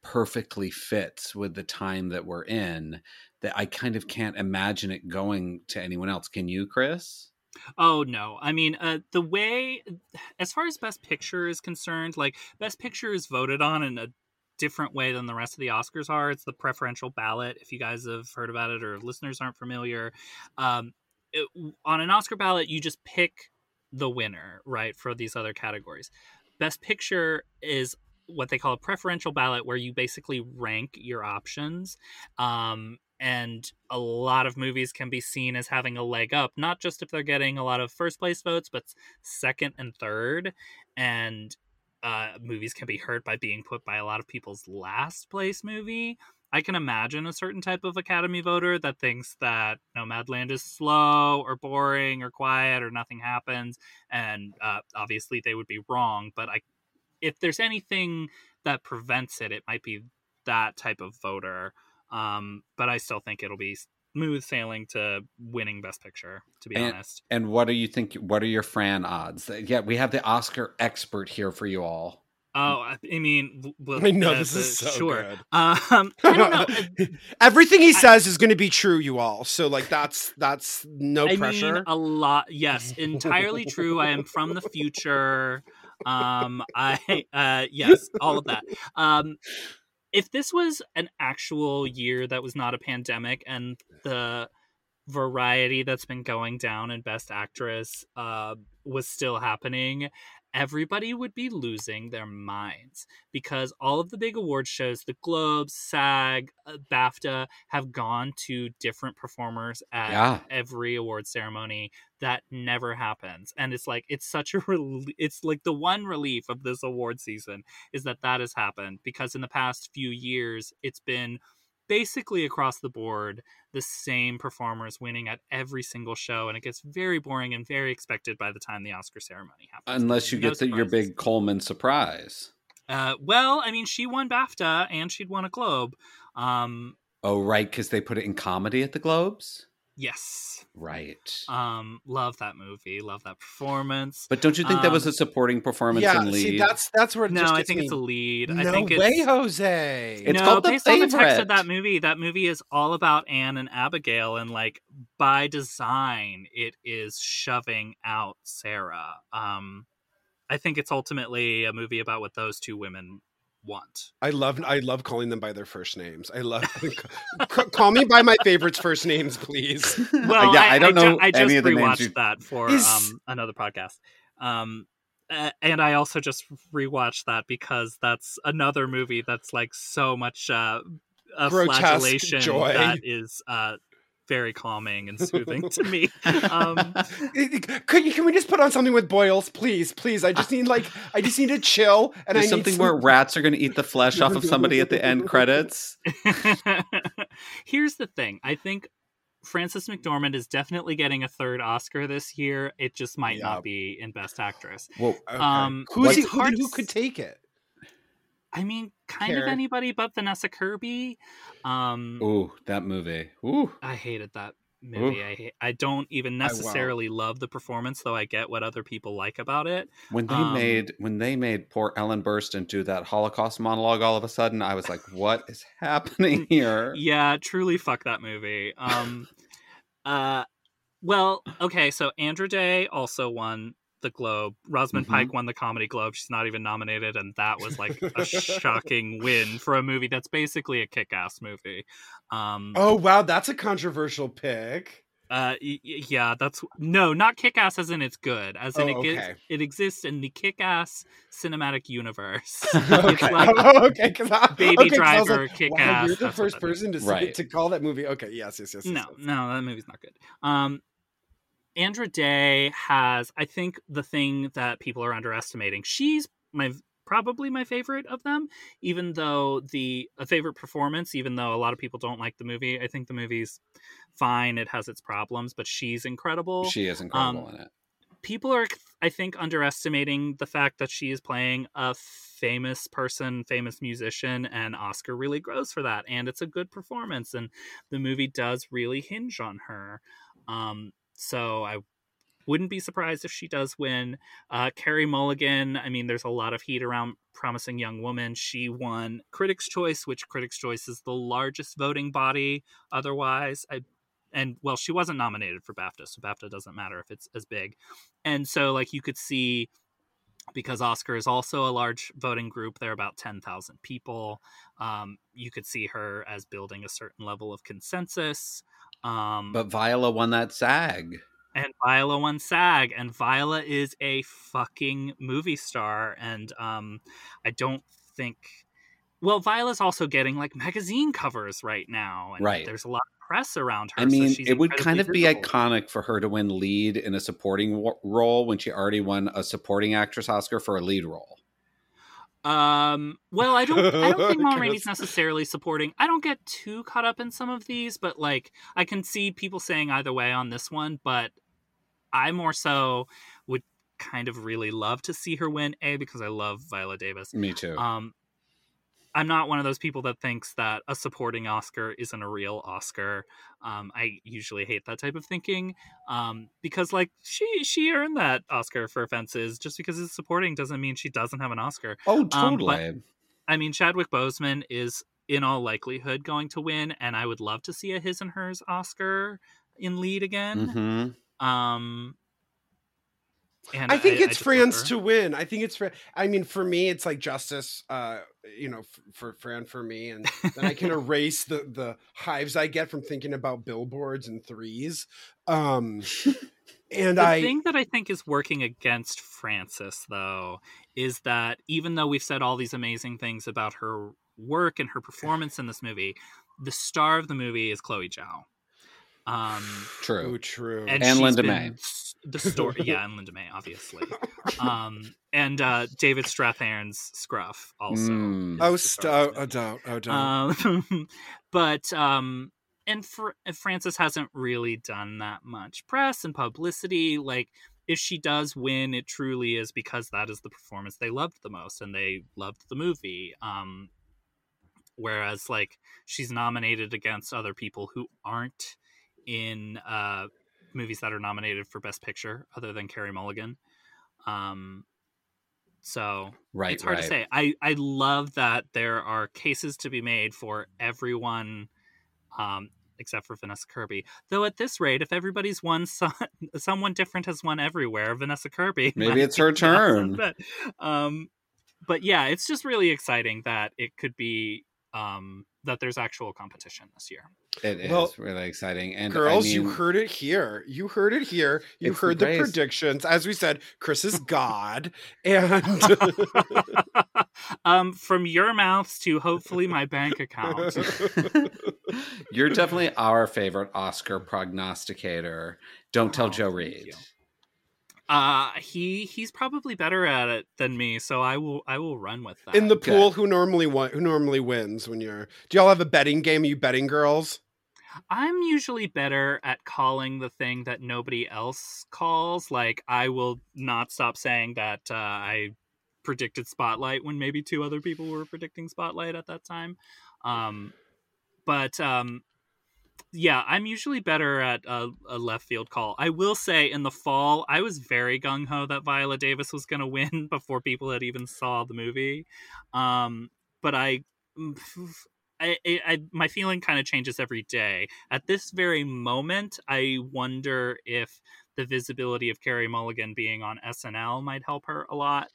perfectly fits with the time that we're in that I kind of can't imagine it going to anyone else. Can you, Chris? Oh no! I mean, uh, the way, as far as Best Picture is concerned, like Best Picture is voted on in a different way than the rest of the Oscars are. It's the preferential ballot. If you guys have heard about it or listeners aren't familiar, um, it, on an Oscar ballot, you just pick the winner, right, for these other categories. Best Picture is what they call a preferential ballot, where you basically rank your options. Um, and a lot of movies can be seen as having a leg up, not just if they're getting a lot of first place votes, but second and third. And uh, movies can be hurt by being put by a lot of people's last place movie. I can imagine a certain type of Academy voter that thinks that Nomadland is slow or boring or quiet or nothing happens, and uh, obviously they would be wrong. But I, if there's anything that prevents it, it might be that type of voter. Um, but I still think it'll be smooth sailing to winning Best Picture. To be and, honest, and what do you think? What are your Fran odds? Yeah, we have the Oscar expert here for you all. Oh, I mean, well, I know uh, this is uh, so sure. good. Um, I don't know. Everything he says is going to be true, you all. So like that's that's no I pressure. mean, a lot. Yes, entirely true. I am from the future. Um, I uh, yes, all of that. Um, if this was an actual year that was not a pandemic and the variety that's been going down in Best Actress uh, was still happening, everybody would be losing their minds because all of the big award shows, the Globes, SAG, uh, BAFTA, have gone to different performers at Yeah. every award ceremony. That never happens, and it's like it's such a rel- it's like the one relief of this award season is that that has happened because in the past few years it's been basically across the board the same performers winning at every single show and it gets very boring and very expected by the time the oscar ceremony happens Unless you No get the, your big Colman surprise. uh, well i mean she won bafta and she'd won a globe um, Oh, right, because they put it in comedy at the Globes. Yes Right. um, love that movie love that performance But don't you think that was Um, a supporting performance yeah, in lead? see, that's that's where it no just i think me. it's a lead No i think way, it's Jose. It's no, called The based on the text of that movie, that movie is all about Anne and Abigail, and like by design, it is shoving out Sarah. Um, I think it's ultimately a movie about what those two women want. I love I love calling them by their first names. I love call me by my favorites' first names, please. Well, yeah, I, I don't ju- know I just any of the names rewatched you- that for Is- um, another podcast. Um, uh, and I also just rewatched that because that's another movie that's like so much uh, a Grotesque flagellation joy. that is uh, very calming and soothing to me. Um, Could you, can we just put on something with boils, please, please? I just need like I just need to chill, and There's I something need some... where rats are going to eat the flesh off of somebody at the end credits. Here's the thing. I think Frances McDormand is definitely getting a third Oscar this year. It just might Yeah. not be in Best Actress. Well, Okay. Um, Who's it's he, who, who could take it? I mean, kind of anybody but Vanessa Kirby. Um, ooh, that movie. Ooh. I hated that movie. I hate, I don't even I won't. necessarily love the performance, though I get what other people like about it. When they Um, made when they made poor Ellen Burstyn do that Holocaust monologue, all of a sudden I was like, "What is happening here?" Yeah, truly fuck that movie. Um uh well, okay, so Andra Day also won the Globe. Rosamund Mhm. Pike won the Comedy Globe. She's not even nominated, and that was like a shocking win for a movie that's basically a kick-ass movie. Um Oh wow, that's a controversial pick. uh y- y- yeah, that's no, not kick-ass as in it's good, as in Oh, it gets, okay. it exists in the kick-ass cinematic universe. okay, it's like oh, okay, 'cause I- Baby okay, 'cause I was Driver, like, Kick-Ass, Wow, you're the first person to Right. to call that movie. Okay, yes, yes, yes. yes, no, yes. no, that movie's not good. Um, Andra Day has, I think, the thing that people are underestimating. She's my probably my favorite of them, even though the a favorite performance. Even though a lot of people don't like the movie, I think the movie's fine. It has its problems, but she's incredible. She is incredible Um, in it. people are i think underestimating the fact that she is playing a famous person famous musician and oscar really grows for that and it's a good performance and the movie does really hinge on her um so i wouldn't be surprised if she does win. Uh Carey Mulligan i mean there's a lot of heat around promising young woman. She won critics choice which critics choice is the largest voting body otherwise. I and well she wasn't nominated for bafta so bafta doesn't matter if it's as big. And so like you could see because oscar is also a large voting group there are about 10000 people um, you could see her as building a certain level of consensus um, But Viola won that SAG. and Viola won SAG, and Viola is a fucking movie star, and um, I don't think. Well, Viola's also getting like magazine covers right now, and Right. There's a lot of press around her. I mean, so it would kind of be iconic for her to win lead in a supporting wo- role when she already won a supporting actress Oscar for a lead role. Um, well, I don't. I don't think Mom necessarily supporting. I don't get too caught up in some of these, but like I can see people saying either way on this one. But I more so would kind of really love to see her win. A because I love Viola Davis. Me too. Um, I'm not one of those people that thinks that a supporting Oscar isn't a real Oscar. Um, I usually hate that type of thinking um, because, like, she she earned that Oscar for Fences. Just because it's supporting doesn't mean she doesn't have an Oscar. oh, Um, totally. but, I mean, Chadwick Boseman is in all likelihood going to win, and I would love to see a his and hers Oscar in lead again. Mhm. Um, and I think it's just France love to win. I think it's for. I mean, for me, it's like justice. Uh, you know, f- for Fran for me, and then I can erase the the hives I get from thinking about billboards and threes. Um, and the I thing that I think is working against Frances, though, is that even though we've said all these amazing things about her work and her performance in this movie, the star of the movie is Chloe Zhao. Um, True. true. And she's Linda May. S- The story, yeah, and Linda May, obviously, um, and uh, David Strathairn's Scruff also. Mm. oh, is the star of st- oh, oh, don't, oh, don't. Um, but um, and Fr- Frances hasn't really done that much press and publicity. Like, if she does win, it truly is because that is the performance they loved the most, and they loved the movie. Um, whereas, like, she's nominated against other people who aren't in uh, movies that are nominated for Best Picture, other than Carey Mulligan. Um, so Right, it's hard right. to say. I I love that there are cases to be made for everyone, um, except for Vanessa Kirby. Though at this rate, if everybody's won, so- someone different has won everywhere. Vanessa Kirby, Maybe it's her be awesome, turn. But, um, but yeah, it's just really exciting that it could be um that there's actual competition this year. It is Well, really exciting. And I Girls, you heard it here. You heard it here. You It's the heard the grace. predictions. As we said, Chris is God, and um, from your mouths to hopefully my bank account. You're definitely our favorite Oscar prognosticator. Don't tell Oh, Joe thank Reid. You. Uh he he's probably better at it than me, so I will I will run with that. in the Good. pool, who normally won, who normally wins when you're? Do y'all have a betting game? Are you betting girls? I'm usually better at calling the thing that nobody else calls. Like I will not stop saying that uh, I predicted Spotlight when maybe two other people were predicting Spotlight at that time. Um, but um, yeah, I'm usually better at a, a left field call. I will say in the fall, I was very gung ho that Viola Davis was going to win before people had even saw the movie. Um, but I, I, I, I my feeling kind of changes every day. At this very moment, I wonder if the visibility of Carey Mulligan being on SNL might help her a lot.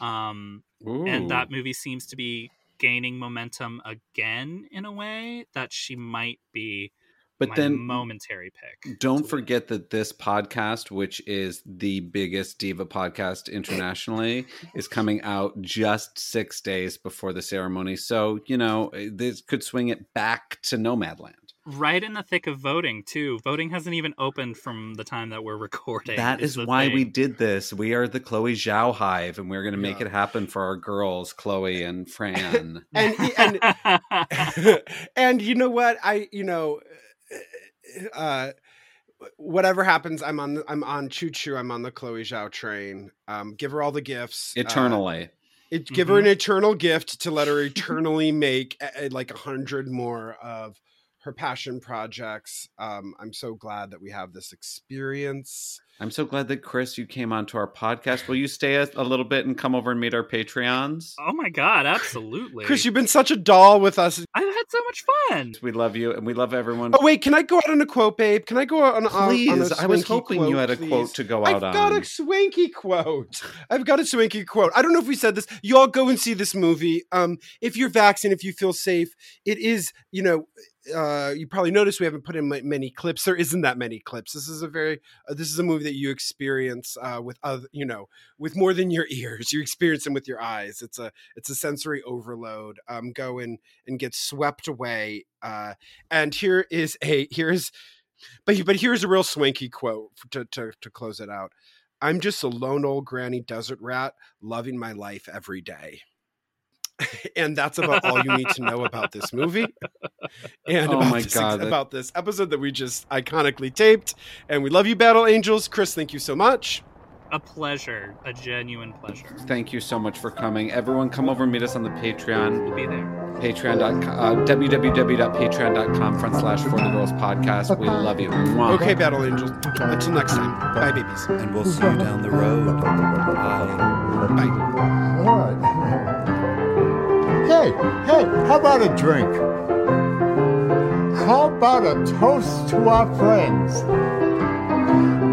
Um, and that movie seems to be gaining momentum again in a way that she might be But my then momentary pick. Don't forget that this podcast, which is the biggest diva podcast internationally, is coming out just six days before the ceremony. So, you know, eh, this could swing it back to Nomadland. Right in the thick of voting too. Voting hasn't even opened from the time that we're recording. That is the why we did this. We are the Chloe Zhao hive, and we're going to make Yeah. it happen for our girls, Chloe and Fran. And and and you know what? I you know, uh, whatever happens, I'm on the, I'm on Choo Choo. I'm on the Chloe Zhao train. Um, give her all the gifts uh, Eternally. it, give her an eternal gift to let her eternally make uh, uh, like a hundred more of her passion projects. Um, I'm so glad that we have this experience. I'm so glad that Chris, you came onto our podcast. Will you stay a, a little bit and come over and meet our Patreons? Oh my god, absolutely. Chris, you've been such a doll with us. I've had so much fun. We love you, and we love everyone. Oh wait, can I go out on a quote, babe? Can I go out on, on- on, Please, a I was Swankie hoping you had a please? quote to go out on. I've got a Swankie quote. I've got a Swankie quote. I don't know if we said this. You all go and see this movie. Um, if you're vaccinated, if you feel safe, it is. You know, uh, you probably noticed we haven't put in many clips. There isn't that many clips. This is a very. Uh, this is a movie that you experience uh, with other. You know, with more than your ears. You experience them with your eyes. It's a. It's a sensory overload. Um, go and and get swept away. Uh, and here is a here's but but here's a real Swankie quote to, to to close it out. I'm just a lone old granny desert rat loving my life every day. And that's about all you need to know about this movie and Oh about, my this, God, that- about this episode that we just iconically taped. And we love you, Battle Angels. Chris, thank you so much. A pleasure, a genuine pleasure. Thank you so much for coming. Everyone, come over and meet us on the Patreon. We'll be there. Patreon.com, uh, www.patreon.com front slash for the girls podcast. We love you. Okay, Battle Angels. Until next time. Bye, babies. And we'll see you down the road. Bye. All right. Hey, hey, how about a drink? How about a toast to our friends?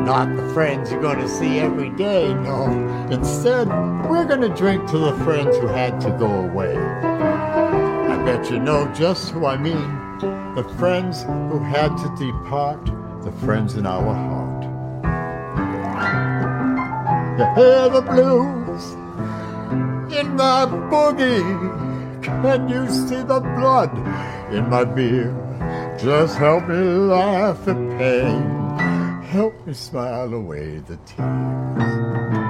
Not the friends you're going to see every day, no. Instead, we're going to drink to the friends who had to go away. I bet you know just who I mean. The friends who had to depart, the friends in our heart. You hear the blues in my boogie. Can you see the blood in my beer? Just help me laugh at pain. Help me smile away the tears.